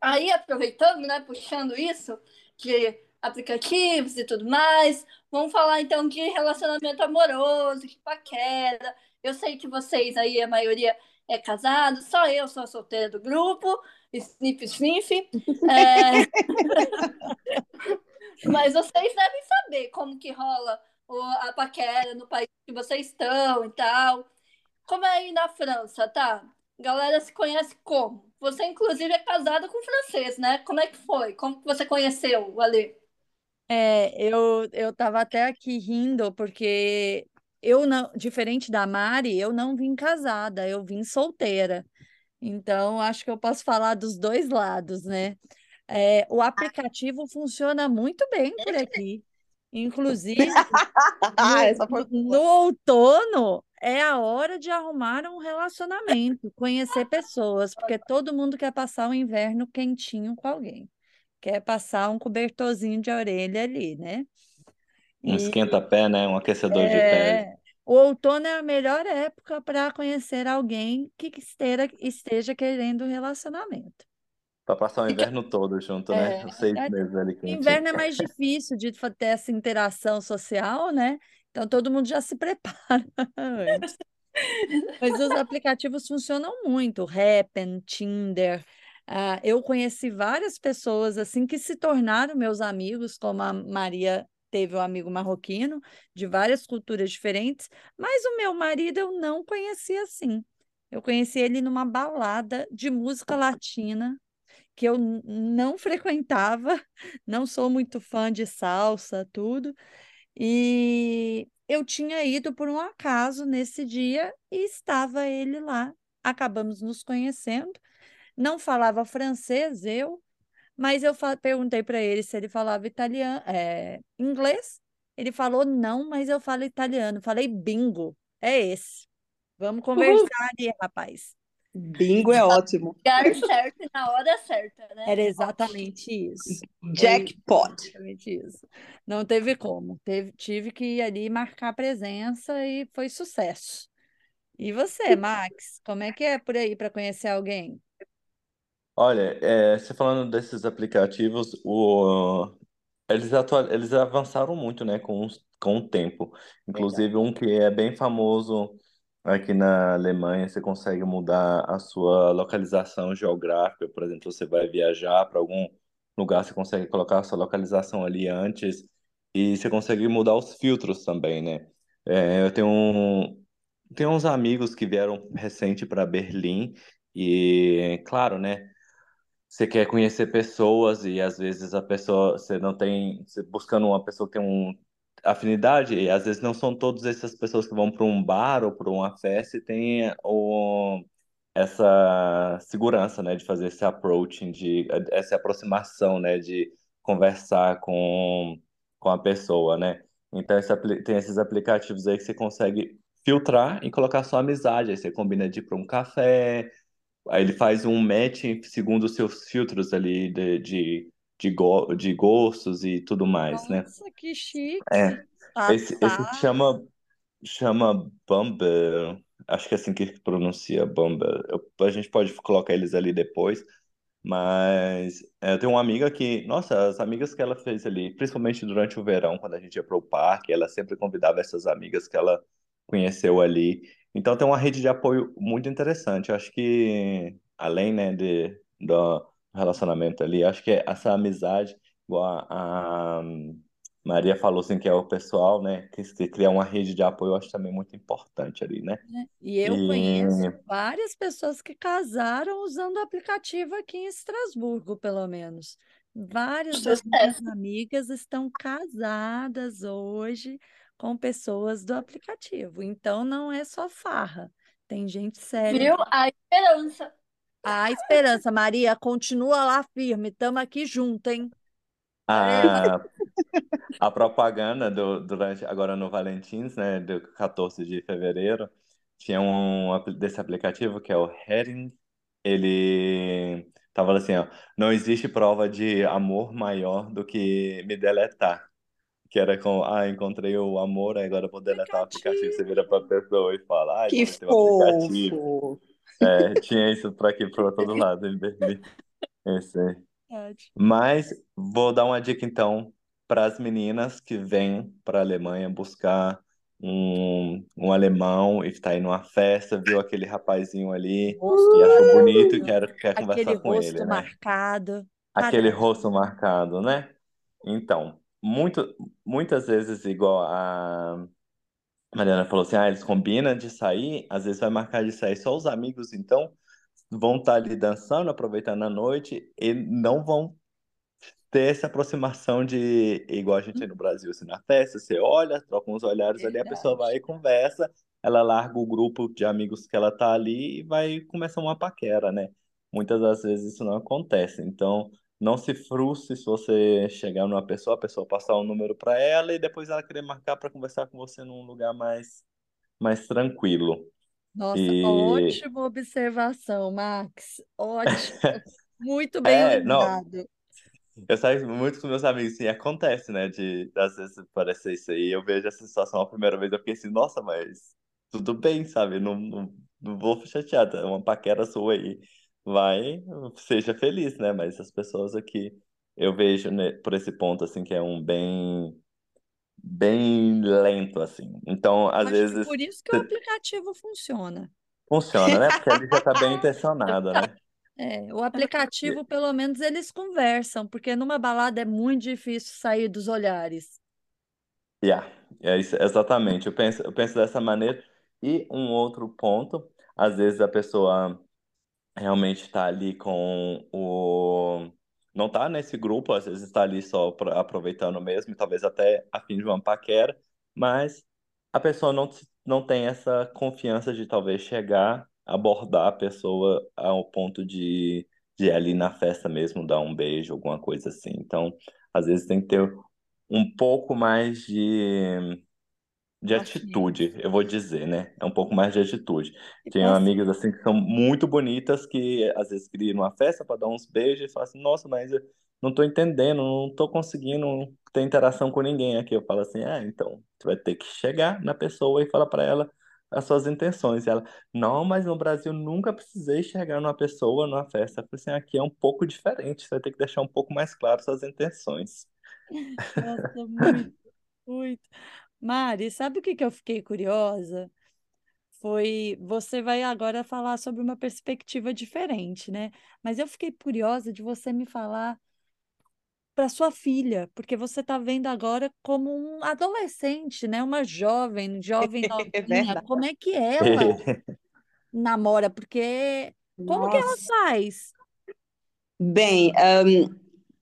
Aí, aproveitando, né, puxando isso de aplicativos e tudo mais, vamos falar então de relacionamento amoroso, de paquera. Eu sei que vocês aí, a maioria é casado, só eu sou a solteira do grupo, sniff, sniff. É, mas vocês devem saber como que rola a paquera no país que vocês estão e tal. Como é aí na França, tá? Galera se conhece como? Você, inclusive, é casada com francês, né? Como é que foi? Como que você conheceu o Ale? É, eu eu tava até aqui rindo porque eu não, diferente da Mari, eu não vim casada, eu vim solteira. Então, acho que eu posso falar dos dois lados, né? É, o aplicativo funciona muito bem por aqui. Inclusive, Ah, no, no outono é a hora de arrumar um relacionamento, conhecer pessoas, porque todo mundo quer passar o inverno quentinho com alguém. Quer passar um cobertorzinho de orelha ali, né? Um E esquenta-pé, né? Um aquecedor de pele. é, o outono é a melhor época para conhecer alguém que esteja, esteja querendo um relacionamento. Pra passar o inverno todo junto, né? É, Os seis é, meses ali inverno é mais difícil de ter essa interação social, né? Então todo mundo já se prepara antes. Mas os aplicativos funcionam muito, Happn, Tinder. Ah, eu conheci várias pessoas assim que se tornaram meus amigos, como a Maria teve um amigo marroquino de várias culturas diferentes, mas o meu marido eu não conhecia assim. Eu conheci ele numa balada de música latina que eu não frequentava, não sou muito fã de salsa, tudo. E eu tinha ido por um acaso nesse dia e estava ele lá. Acabamos nos conhecendo. Não falava francês, eu, mas eu perguntei para ele se ele falava italiano, é, inglês. Ele falou não, mas eu falo italiano. Falei bingo, é esse. Vamos conversar ali, rapaz. Bingo é ótimo. Lugar certo e na hora certa, né? Era exatamente isso. Jackpot. exatamente isso. Não teve como. Teve, tive que ir ali marcar presença e foi sucesso. E você, Max, como é que é por aí para conhecer alguém? Olha, é, você falando desses aplicativos, o, eles, atua, eles avançaram muito, né, com, os- com o tempo. Inclusive, um que é bem famoso aqui na Alemanha, você consegue mudar a sua localização geográfica. Por exemplo, você vai viajar para algum lugar, você consegue colocar a sua localização ali antes e você consegue mudar os filtros também, né? É, eu tenho um, tenho uns amigos que vieram recente para Berlim e, claro, né? Você quer conhecer pessoas e às vezes a pessoa, você não tem, você buscando uma pessoa que tem um afinidade, e às vezes não são todas essas pessoas que vão para um bar ou para uma festa e tem o, essa segurança, né, de fazer esse approaching, de essa aproximação, né, de conversar com, com a pessoa, né? Então esse, tem esses aplicativos aí que você consegue filtrar e colocar sua amizade, aí você combina de ir para um café, Aí ele faz um match segundo os seus filtros ali de, de, de, go, de gostos e tudo mais, né? Nossa, que chique. É, esse, esse Passar. chama, chama Bumble. acho que é assim que pronuncia Bamba. Eu- a gente pode colocar eles ali depois, mas é, eu tenho uma amiga que, nossa, as amigas que ela fez ali, principalmente durante o verão, quando a gente ia para o parque, ela sempre convidava essas amigas que ela conheceu ali. Então tem uma rede de apoio muito interessante. Eu acho que, além, né, de, do relacionamento ali, acho que essa amizade, igual a, a Maria falou assim, que é o pessoal, né, que se cria uma rede de apoio, eu acho também muito importante ali, né? né? E eu conheço várias pessoas que casaram usando o aplicativo aqui em Estrasburgo, pelo menos. Várias das minhas amigas estão casadas hoje com pessoas do aplicativo. Então não é só farra. Tem gente séria. Viu? A esperança. A esperança, Maria, continua lá firme. Estamos aqui junto, hein? A, a propaganda do, durante agora no Valentins, né, do 14 de fevereiro, tinha um desse aplicativo que é o Heading. Ele tava assim, ó, não existe prova de amor maior do que me deletar. Que era com, ah, encontrei o amor, agora eu vou deletar o aplicativo. Você vira pra pessoa e fala, ah, Que aplicativo. fofo. É, tinha isso pra aqui, pra todo lado, em Berlim. Esse. Mas vou dar uma dica então para as meninas que vêm para a Alemanha buscar um, um alemão e está aí numa festa, viu aquele rapazinho ali Rosto e achou bonito e quer, quer aquele conversar com rosto ele, né? marcado. Aquele Caramba. rosto marcado, né? Então, muito, muitas vezes, igual a Mariana falou assim, ah, eles combinam de sair, às vezes vai marcar de sair só os amigos, então vão estar ali dançando, aproveitando a noite e não vão ter essa aproximação de, igual a gente no Brasil, assim, na festa, você olha, troca uns olhares ali, a pessoa vai Verdade. e conversa, ela larga o grupo de amigos que ela tá ali e vai começar uma paquera, né? Muitas das vezes isso não acontece, então não se frustre se você chegar numa pessoa, a pessoa passar um número para ela e depois ela querer marcar para conversar com você num lugar mais, mais tranquilo. Nossa, E ótima observação, Max. Ótimo. Muito bem é, lembrado. Eu saio muito com meus amigos, assim, acontece, né, de às vezes parecer isso aí, eu vejo essa situação a primeira vez, eu fiquei assim, nossa, mas tudo bem, sabe, não, não, não vou chateada, é uma paquera sua aí, vai, seja feliz, né, mas as pessoas aqui, eu vejo, né, por esse ponto, assim, que é um bem, bem lento, assim, então, às Acho que vezes, por isso que o aplicativo funciona. funciona, né, porque ali já tá bem intencionado, né. É, o aplicativo, pelo menos, eles conversam, porque numa balada é muito difícil sair dos olhares. Yeah, é isso, exatamente. Eu penso, eu penso dessa maneira. E um outro ponto, às vezes a pessoa realmente está ali com o. Não está nesse grupo, às vezes está ali só pra- aproveitando mesmo, talvez até a fim de uma paquera, mas a pessoa não, não tem essa confiança de talvez chegar, abordar a pessoa ao ponto de, de ali na festa mesmo, dar um beijo, alguma coisa assim. Então, às vezes tem que ter um pouco mais de, de atitude, eu vou dizer, né? É um pouco mais de atitude. E Tenho amigas assim que são muito bonitas que às vezes queriam ir numa festa para dar uns beijos e falam assim, nossa, mas eu não tô entendendo, não tô conseguindo ter interação com ninguém aqui. Eu falo assim, ah, então você vai ter que chegar na pessoa e falar para ela as suas intenções. E ela, não, mas no Brasil nunca precisei chegar numa pessoa numa festa. Eu falei assim, aqui é um pouco diferente, você vai ter que deixar um pouco mais claro suas intenções. Nossa, muito, muito. Mari, sabe o que que eu fiquei curiosa? Foi, você vai agora falar sobre uma perspectiva diferente, né? Mas eu fiquei curiosa de você me falar para sua filha, porque você está vendo agora como um adolescente, né? Uma jovem, jovem É novinha. verdade. Como é que ela namora? Porque como que ela Nossa. faz? Bem, ahn,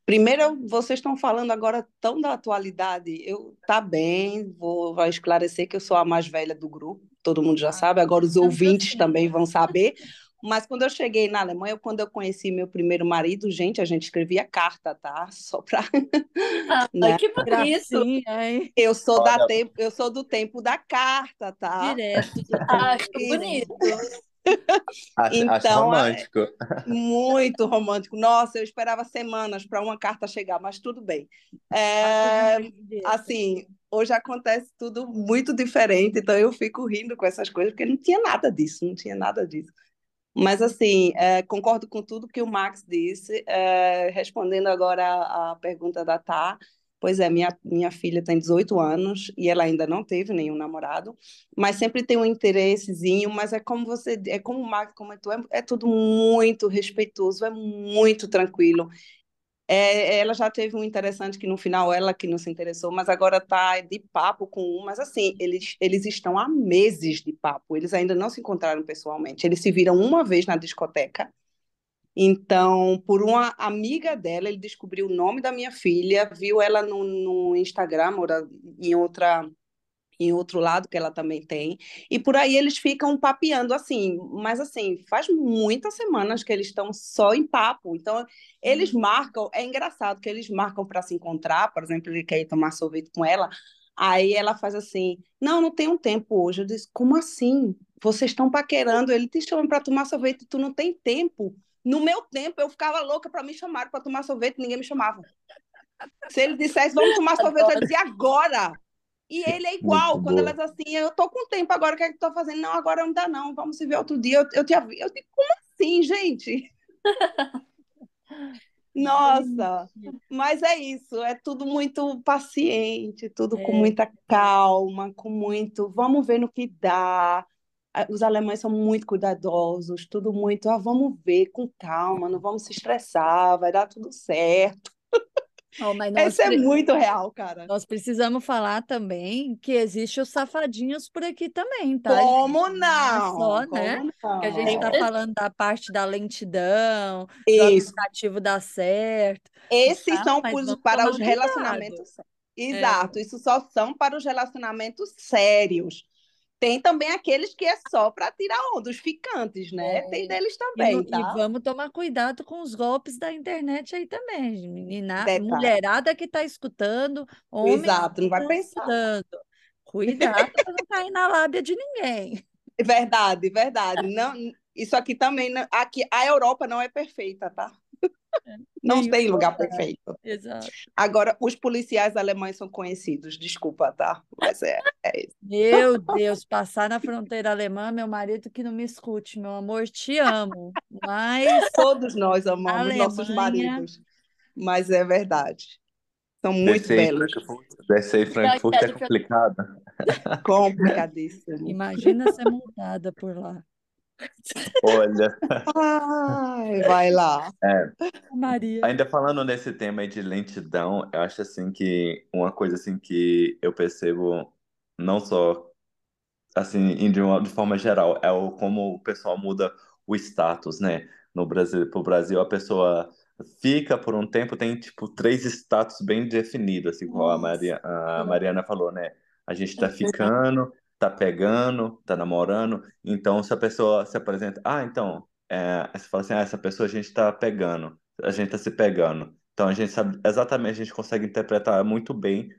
primeiro vocês estão falando agora tão da atualidade. Eu tá bem, vou, vou esclarecer que eu sou a mais velha do grupo, todo mundo já Ah, sabe, agora os ouvintes também vão saber. Mas quando eu cheguei na Alemanha, quando eu conheci meu primeiro marido, gente, a gente escrevia carta, tá? Só para, Ai, né? que hein? Eu sou da tempo, eu sou do tempo da carta, tá? Direto Acho tempo. bonito. acho, acho Então, é romântico. muito romântico. Nossa, eu esperava semanas para uma carta chegar, mas tudo bem. Acho É, assim, hoje acontece tudo muito diferente, então eu fico rindo com essas coisas, porque não tinha nada disso, não tinha nada disso. Mas, assim, é, concordo com tudo que o Max disse. É, respondendo agora a, a pergunta da Tá, Pois é, minha, minha filha tem 18 anos e ela ainda não teve nenhum namorado, mas sempre tem um interessezinho, mas é como você, é como o Max comentou, é, é tudo muito respeitoso, é muito tranquilo. É, ela já teve um interessante que no final ela que não se interessou, mas agora está de papo com um, mas assim, eles, eles estão há meses de papo, eles ainda não se encontraram pessoalmente, eles se viram uma vez na discoteca, então, por uma amiga dela, ele descobriu o nome da minha filha, viu ela no, no Instagram, em outra em outro lado que ela também tem, e por aí eles ficam papeando assim, mas assim, faz muitas semanas que eles estão só em papo, então eles uhum. marcam, é engraçado que eles marcam para se encontrar, por exemplo, ele quer ir tomar sorvete com ela, aí ela faz assim, não, não tenho tempo hoje, eu disse, como assim? Vocês estão paquerando, ele te chama para tomar sorvete, tu não tem tempo, no meu tempo, eu ficava louca para me chamar para tomar sorvete, ninguém me chamava. Se ele dissesse, vamos tomar sorvete, eu dizia agora. E ele é igual, Muito quando boa. ela diz assim, eu tô com tempo agora, o que é que tô fazendo? Não, agora não dá não, vamos se ver outro dia, eu, eu te aviso. Eu digo, como assim, gente? Nossa, mas é isso, é tudo muito paciente, tudo é. com muita calma, com muito, vamos ver no que dá, os alemães são muito cuidadosos, tudo muito, ah, vamos ver com calma, não vamos se estressar, vai dar tudo certo. Oh, Esse é muito real, cara. Nós precisamos falar também que existe os safadinhos por aqui também, tá? Como não? Só, Como né? Não? Que a gente está falando da parte da lentidão, Isso. do aplicativo dar certo. Esses tá? são para os relacionamentos. Exato, é. isso só são para os relacionamentos sérios. Tem também aqueles que é só para tirar onda, os ficantes, né? É. Tem deles também, e, tá? E vamos tomar cuidado com os golpes da internet aí também. Menina, mulherada que está escutando, homem Exato, não vai pensar. Escutando. Cuidado para não cair na lábia de ninguém. Verdade, verdade. Não, isso aqui também, aqui a Europa não é perfeita, tá? É, não tem lugar perfeito. Exato. Agora, os policiais alemães são conhecidos, desculpa, tá? Mas é, é isso. Meu Deus, passar na fronteira alemã, meu marido que não me escute, meu amor, te amo. Mas. Todos nós amamos Alemanha... nossos maridos. Mas é verdade. São muito descer belos. Descer em Frankfurt é complicado. Complicadíssimo. Imagina ser multada por lá. Olha. Ai, vai lá. É, Maria. ainda falando nesse tema aí de lentidão, eu acho assim que uma coisa assim que eu percebo não só assim de, uma, de forma geral é o como o pessoal muda o status, né? No Brasil, pro Brasil a pessoa fica por um tempo tem tipo três status bem definidos, assim como a, Maria, a Mariana falou, né? A gente tá ficando, tá pegando, tá namorando. Então, se a pessoa se apresenta, ah, então, é, você fala assim, ah, essa pessoa a gente tá pegando, a gente tá se pegando. Então, a gente sabe exatamente, a gente consegue interpretar muito bem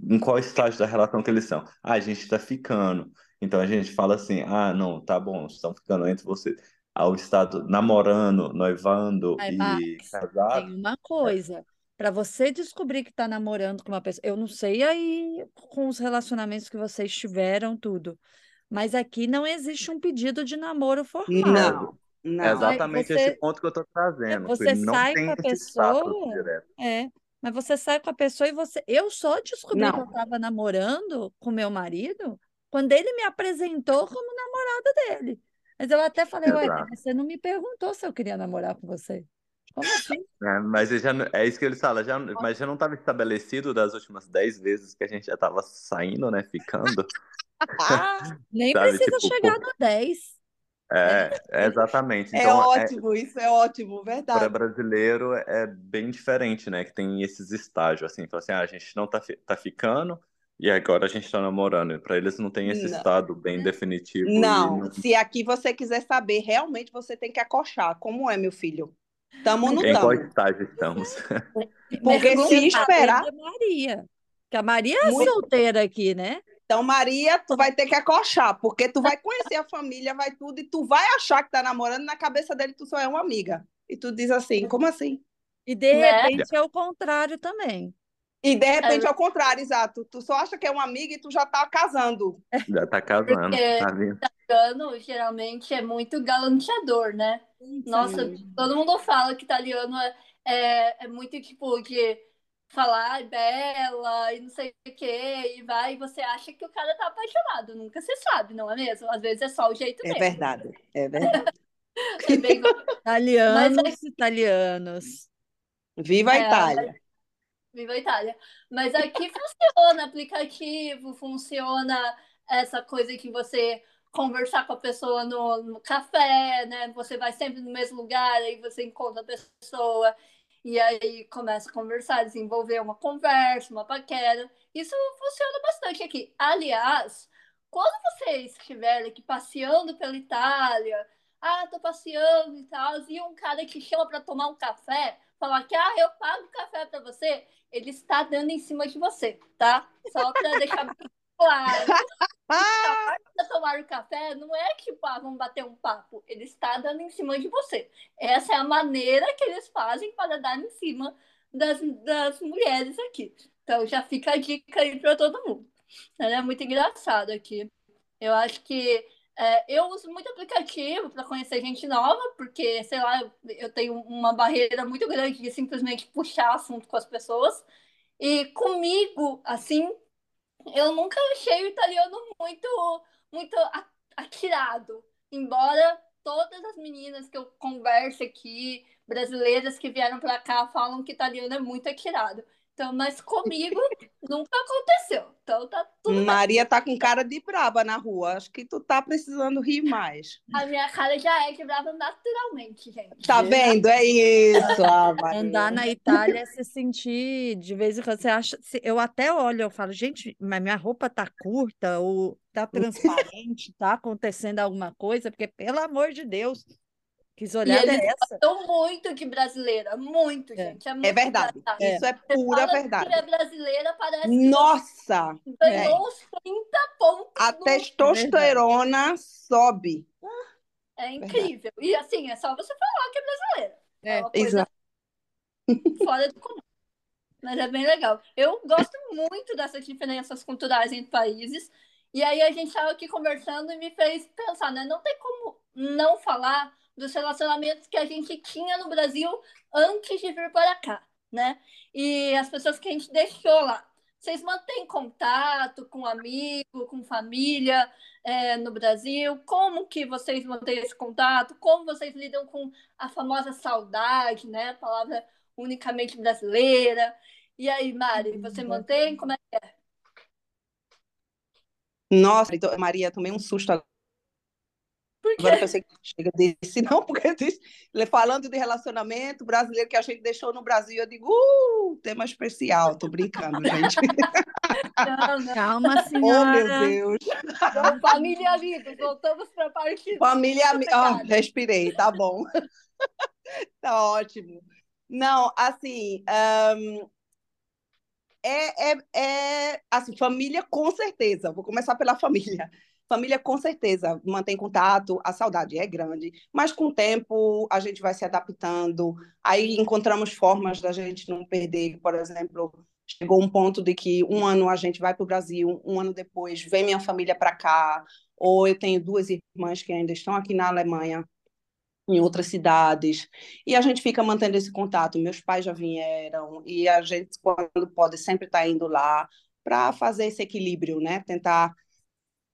em qual estágio da relação que eles são. Ah, a gente tá ficando. Então, a gente fala assim, ah, não, tá bom, estão ficando entre você. Ao estado namorando, noivando Ai, e Max, casado. Tem uma coisa para você descobrir que está namorando com uma pessoa. Eu não sei aí com os relacionamentos que vocês tiveram, tudo. Mas aqui não existe um pedido de namoro formal. Não, não. É exatamente você, esse ponto que eu estou trazendo. Você sai com a pessoa. É, mas você sai com a pessoa e você. Eu só descobri não. que eu estava namorando com meu marido quando ele me apresentou como namorada dele. Mas eu até falei, ué, você não me perguntou se eu queria namorar com você. Como assim? É, mas já, é isso que ele fala, já, mas já não estava estabelecido das últimas 10 vezes que a gente já estava saindo, né? Ficando. Nem Sabe, precisa tipo, chegar no 10. É, é exatamente. É então, é ótimo, é, isso é ótimo, verdade. Para brasileiro é bem diferente, né? Que tem esses estágios, assim, assim ah, a gente não tá, tá ficando, e agora a gente está namorando. Para eles não tem esse não. estado bem definitivo. Não. não, se aqui você quiser saber, realmente você tem que acochar. Como é, meu filho? Estamos no Em qual estágio estamos? Porque se esperar. Maria. Que a Maria é Muito... solteira aqui, né? Então, Maria, tu vai ter que acochar, porque tu vai conhecer a família, vai tudo, e tu vai achar que tá namorando, na cabeça dele tu só é uma amiga. E tu diz assim, como assim? E de né? repente é o contrário também. E de repente, ao contrário, exato. Tu só acha que é uma amiga e tu já tá casando. Já tá casando, Porque tá vendo? italiano geralmente é muito galanteador, né? Nossa, todo mundo fala que italiano é, é, é muito tipo de falar bela e não sei o que, e vai, e você acha que o cara tá apaixonado. Nunca se sabe, não é mesmo? Às vezes é só o jeito É mesmo. verdade, é verdade. É bem- Italianos, Mas italianos. Viva a É, Itália. Viva a Itália. Mas aqui funciona aplicativo, funciona essa coisa que você conversar com a pessoa no, no café, né? Você vai sempre no mesmo lugar, aí você encontra a pessoa e aí começa a conversar, desenvolver uma conversa, uma paquera. Isso funciona bastante aqui. Aliás, quando vocês estiverem aqui passeando pela Itália, ah, tô passeando e tal, e um cara que chama para tomar um café, falar que, ah, eu pago café para você, ele está dando em cima de você, tá? Só para deixar bem claro. Para tomar o café, não é tipo, ah, vamos bater um papo. Ele está dando em cima de você. Essa é a maneira que eles fazem para dar em cima das, das mulheres aqui. Então já fica a dica aí para todo mundo. É muito engraçado aqui. Eu acho que é, eu uso muito aplicativo para conhecer gente nova, porque, sei lá, eu, tenho uma barreira muito grande de simplesmente puxar assunto com as pessoas. E comigo, assim, eu nunca achei o italiano muito, muito atirado. Embora todas as meninas que eu converso aqui, brasileiras que vieram para cá, falam que italiano é muito atirado. Então, mas comigo nunca aconteceu. Então tá tudo bem. Maria tá com cara de braba na rua. Acho que tu tá precisando rir mais. A minha cara já é quebrada naturalmente, gente. Tá vendo? É isso, ah, Maria. Andar na Itália é se sentir, de vez em quando você acha. Eu até olho, eu falo, gente, mas minha roupa tá curta, ou tá transparente, tá acontecendo alguma coisa, porque, pelo amor de Deus, que olhada eles é essa? Tô muito de brasileira, muito, É. gente. É, É muito verdade. engraçado. Isso é Você pura fala verdade. Que é brasileira, parece que Nossa, você ganhou uns 30 pontos. a no- testosterona sobe. É incrível. E assim, é só você falar que é brasileira. É, É, uma coisa Exato. fora do comum. Mas é bem legal. Eu gosto muito dessas diferenças culturais entre países. E aí a gente estava aqui conversando e me fez pensar, né? Não tem como não falar dos relacionamentos que a gente tinha no Brasil antes de vir para cá, né? E as pessoas que a gente deixou lá. Vocês mantêm contato com amigo, com família é, no Brasil? Como que vocês mantêm esse contato? Como vocês lidam com a famosa saudade, né? A palavra unicamente brasileira. E aí, Mari, você mantém? Como é que é? Nossa, então, Maria, tomei um susto agora. Por quê? Agora eu sei que chega desse, não, porque eu disse, falando de relacionamento brasileiro que a gente deixou no Brasil, eu digo, uh, tema especial, tô brincando, gente. Não, não. Calma, Oh, meu senhora. Deus. Então, família amigos, voltamos para a parte. Família, ami- ah, Obrigada. respirei, tá bom. Tá ótimo. Não, assim, ahn, é, é, é, assim, família com certeza. Vou começar pela família. Família com certeza mantém contato, a saudade é grande, mas com o tempo a gente vai se adaptando. Aí encontramos formas da gente não perder, por exemplo, chegou um ponto de que um ano a gente vai para o Brasil, um ano depois vem minha família para cá, ou eu tenho duas irmãs que ainda estão aqui na Alemanha, em outras cidades, e a gente fica mantendo esse contato. Meus pais já vieram, e a gente, quando pode, sempre está indo lá para fazer esse equilíbrio, né? Tentar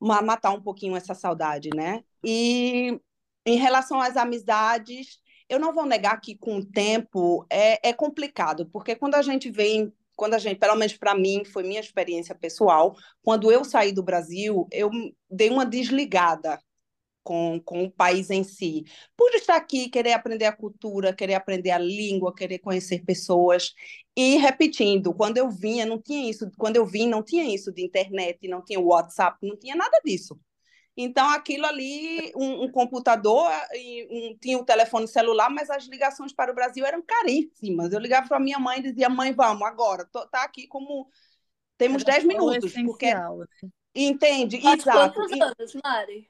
matar um pouquinho essa saudade, né? E em relação às amizades, eu não vou negar que com o tempo é, é complicado, porque quando a gente vem, quando a gente, pelo menos para mim, foi minha experiência pessoal, quando eu saí do Brasil, eu dei uma desligada com, com o país em si. Por estar aqui, querer aprender a cultura, querer aprender a língua, querer conhecer pessoas. E repetindo, quando eu vinha, não tinha isso. Quando eu vim, não tinha isso de internet, não tinha WhatsApp, não tinha nada disso. Então, aquilo ali, um, um computador, e um, tinha o telefone celular, mas as ligações para o Brasil eram caríssimas. Eu ligava para minha mãe e dizia, mãe, vamos, agora. Tô, tá aqui como... Temos Era 10 só o minutos, porque... né? Entende? Faz Exato. quantos E- anos, Mari?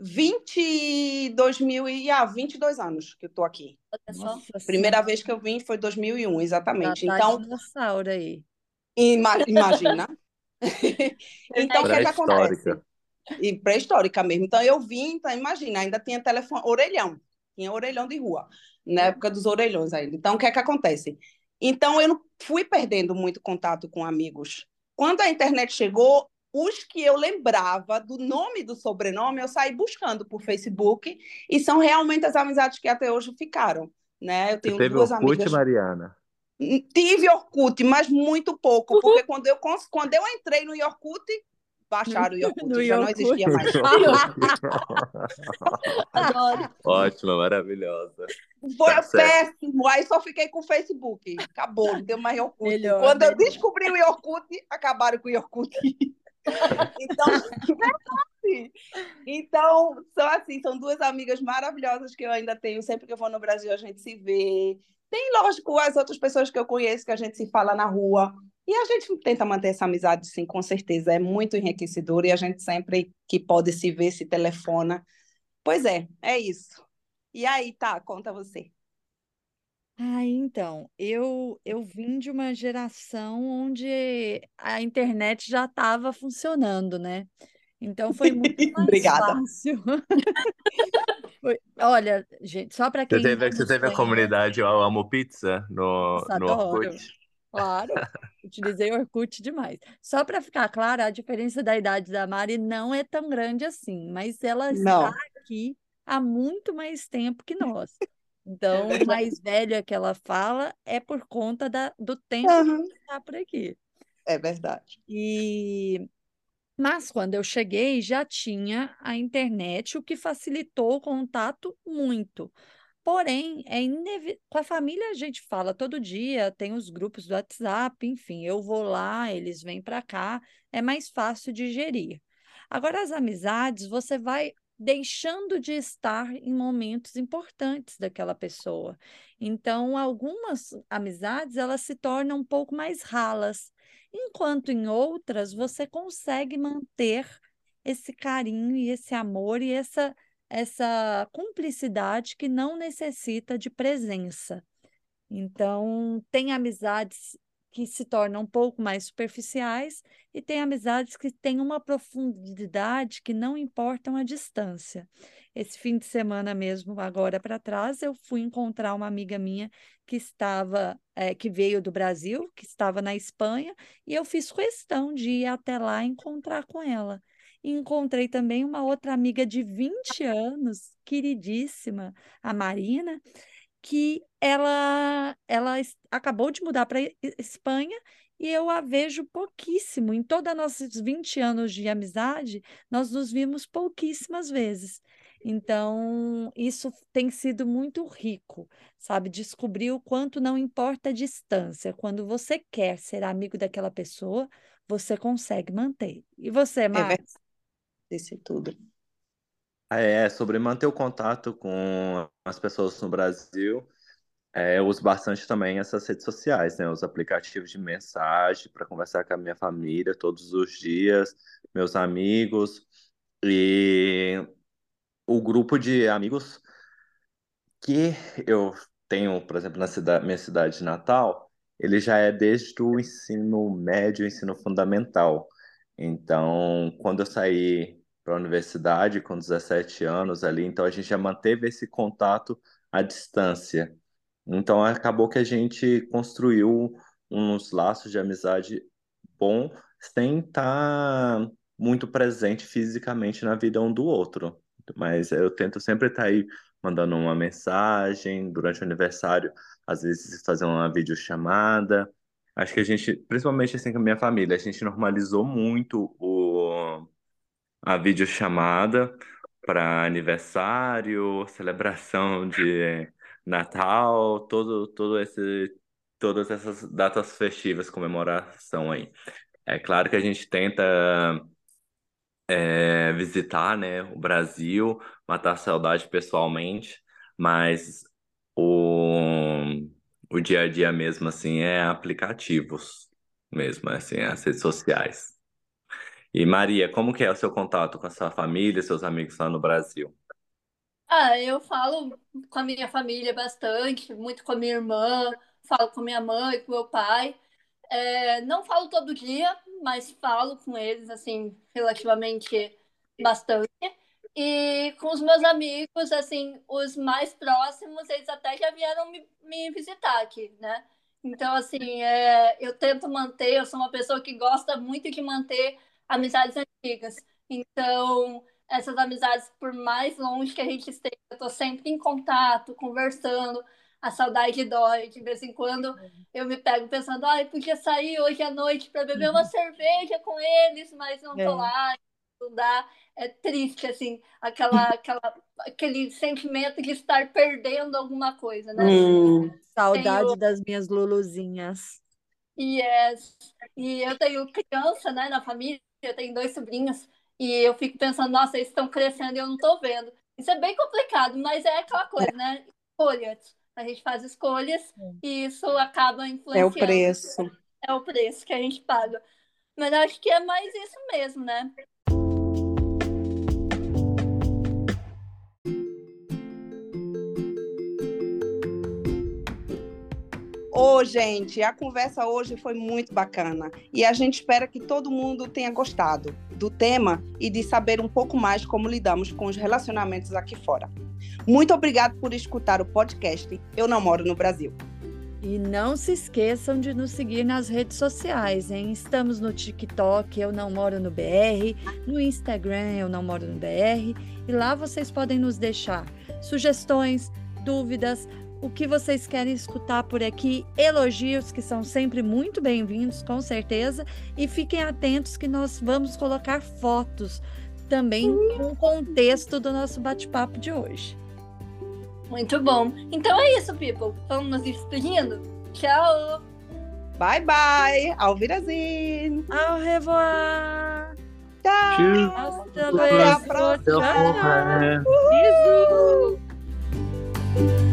22 mil e ah, 22 anos que eu tô aqui. Nossa Primeira Senhora, vez que eu vim foi 2001, já exatamente. tá Então, dinossauro aí. Ima- Imagina. Então, o que é que acontece? Pré-histórica. E pré-histórica mesmo. Então, eu vim, então, imagina, ainda tinha telefone, orelhão. Tinha orelhão de rua, na época dos orelhões ainda. Então, o que é que acontece? Então, eu não fui perdendo muito contato com amigos. Quando a internet chegou, os que eu lembrava do nome e do sobrenome, eu saí buscando por Facebook e são realmente as amizades que até hoje ficaram, né? Eu Você tenho teve duas Orkut, amigas Mariana? Tive Orkut, mas muito pouco, porque quando eu, cons- quando eu entrei no Orkut, baixaram o Orkut, No já não Orkut. existia mais. Adoro. Ótima, maravilhosa. Foi Tá péssimo, aí só fiquei com o Facebook, acabou, não deu mais Orkut. Melhor, quando eu melhor. descobri o Orkut, acabaram com o Orkut. Então. Então, são assim, são duas amigas maravilhosas que eu ainda tenho, sempre que eu vou no Brasil a gente se vê. Tem, lógico, as outras pessoas que eu conheço que a gente se fala na rua. E a gente tenta manter essa amizade, sim, com certeza. É muito enriquecedor e a gente sempre que pode se ver, se telefona. Pois é, é isso. E aí, tá, conta você. Ah, então, eu, eu vim de uma geração onde a internet já estava funcionando, né? Então foi muito mais Obrigada. fácil. Foi- Olha, gente, só para Você quem teve, não você teve a comunidade Eu Amo Pizza no, Nossa, no adoro. Orkut? Claro, utilizei Orkut demais. Só para ficar claro, a diferença da idade da Mari não é tão grande assim, mas ela está Não, aqui há muito mais tempo que nós. É Então, verdade. mais velha que ela fala é por conta da, do tempo Aham, que está por aqui. É verdade. E mas quando eu cheguei já tinha a internet, o que facilitou o contato muito. Porém, é inevi... com a família a gente fala todo dia, tem os grupos do WhatsApp, enfim, eu vou lá, eles vêm para cá, é mais fácil de gerir. Agora, as amizades, você vai deixando de estar em momentos importantes daquela pessoa. Então, algumas amizades, elas se tornam um pouco mais ralas, enquanto em outras você consegue manter esse carinho e esse amor e essa essa cumplicidade que não necessita de presença. Então, tem amizades que se tornam um pouco mais superficiais e tem amizades que têm uma profundidade que não importam a distância. Esse fim de semana mesmo, agora para trás, eu fui encontrar uma amiga minha que estava, eh, que veio do Brasil, que estava na Espanha, e eu fiz questão de ir até lá encontrar com ela. E encontrei também uma outra amiga de 20 anos, queridíssima, a Marina, que ela, ela acabou de mudar para Espanha e eu a vejo pouquíssimo. Em todos os nossos 20 anos de amizade, nós nos vimos pouquíssimas vezes. Então, isso tem sido muito rico, sabe? Descobrir o quanto não importa a distância. Quando você quer ser amigo daquela pessoa, você consegue manter. E você, É Mar? verdade. Disse tudo. É, sobre manter o contato com as pessoas no Brasil, é, eu uso bastante também essas redes sociais, né? Os aplicativos de mensagem para conversar com a minha família todos os dias, meus amigos e o grupo de amigos que eu tenho, por exemplo, na cidade, minha cidade de Natal, ele já é desde o ensino médio, ensino fundamental. Então, quando eu saí para a universidade com 17 anos ali, então a gente já manteve esse contato à distância. Então, acabou que a gente construiu uns laços de amizade bom sem estar muito presente fisicamente na vida um do outro. Mas eu tento sempre estar aí mandando uma mensagem durante o aniversário, às vezes fazer uma videochamada. Acho que a gente, principalmente assim com a minha família, a gente normalizou muito o, a videochamada para aniversário, celebração de Natal, todo, todo esse, todas essas datas festivas, comemoração aí. É claro que a gente tenta é, visitar, né, o Brasil, matar a saudade pessoalmente, mas o, o dia a dia mesmo, assim, é aplicativos mesmo, assim, as redes sociais. E Maria, como que é o seu contato com a sua família, seus amigos lá no Brasil? Ah, eu falo com a minha família bastante, muito com a minha irmã, falo com minha mãe, com meu pai. É, não falo todo dia, mas falo com eles, assim, relativamente bastante. E com os meus amigos, assim, os mais próximos, eles até já vieram me, me visitar aqui, né? Então, assim, é, eu tento manter, eu sou uma pessoa que gosta muito de manter amizades antigas. Então, essas amizades, por mais longe que a gente esteja, eu tô sempre em contato, conversando, a saudade dói. De vez em quando eu me pego pensando, ai, ah, podia sair hoje à noite para beber uma uhum. cerveja com eles, mas não tô é. lá, não dá. É triste, assim, aquela, aquela, aquele sentimento de estar perdendo alguma coisa, né? Hum, saudade tenho... das minhas luluzinhas. Yes. E eu tenho criança, né, na família, eu tenho dois sobrinhos, e eu fico pensando, nossa, eles estão crescendo e eu não estou vendo. Isso é bem complicado, mas é aquela coisa, né? Escolhas. A gente faz escolhas e isso acaba influenciando. É o preço. É o preço que a gente paga. Mas acho que é mais isso mesmo, né? Ô, gente, a conversa hoje foi muito bacana e a gente espera que todo mundo tenha gostado do tema e de saber um pouco mais como lidamos com os relacionamentos aqui fora. Muito obrigado por escutar o podcast Eu Não Moro no Brasil. E não se esqueçam de nos seguir nas redes sociais, hein? Estamos no TikTok, Eu Não Moro no BR, no Instagram, Eu Não Moro no BR, e lá vocês podem nos deixar sugestões, dúvidas, o que vocês querem escutar por aqui, elogios que são sempre muito bem-vindos, com certeza, e fiquem atentos que nós vamos colocar fotos também com o contexto do nosso bate-papo de hoje. Muito bom. Então é isso, people. Vamos nos despedindo. Tchau. Bye bye. Auf Wiedersehen. Au revoir. Tchau. Até a próxima. Tchau.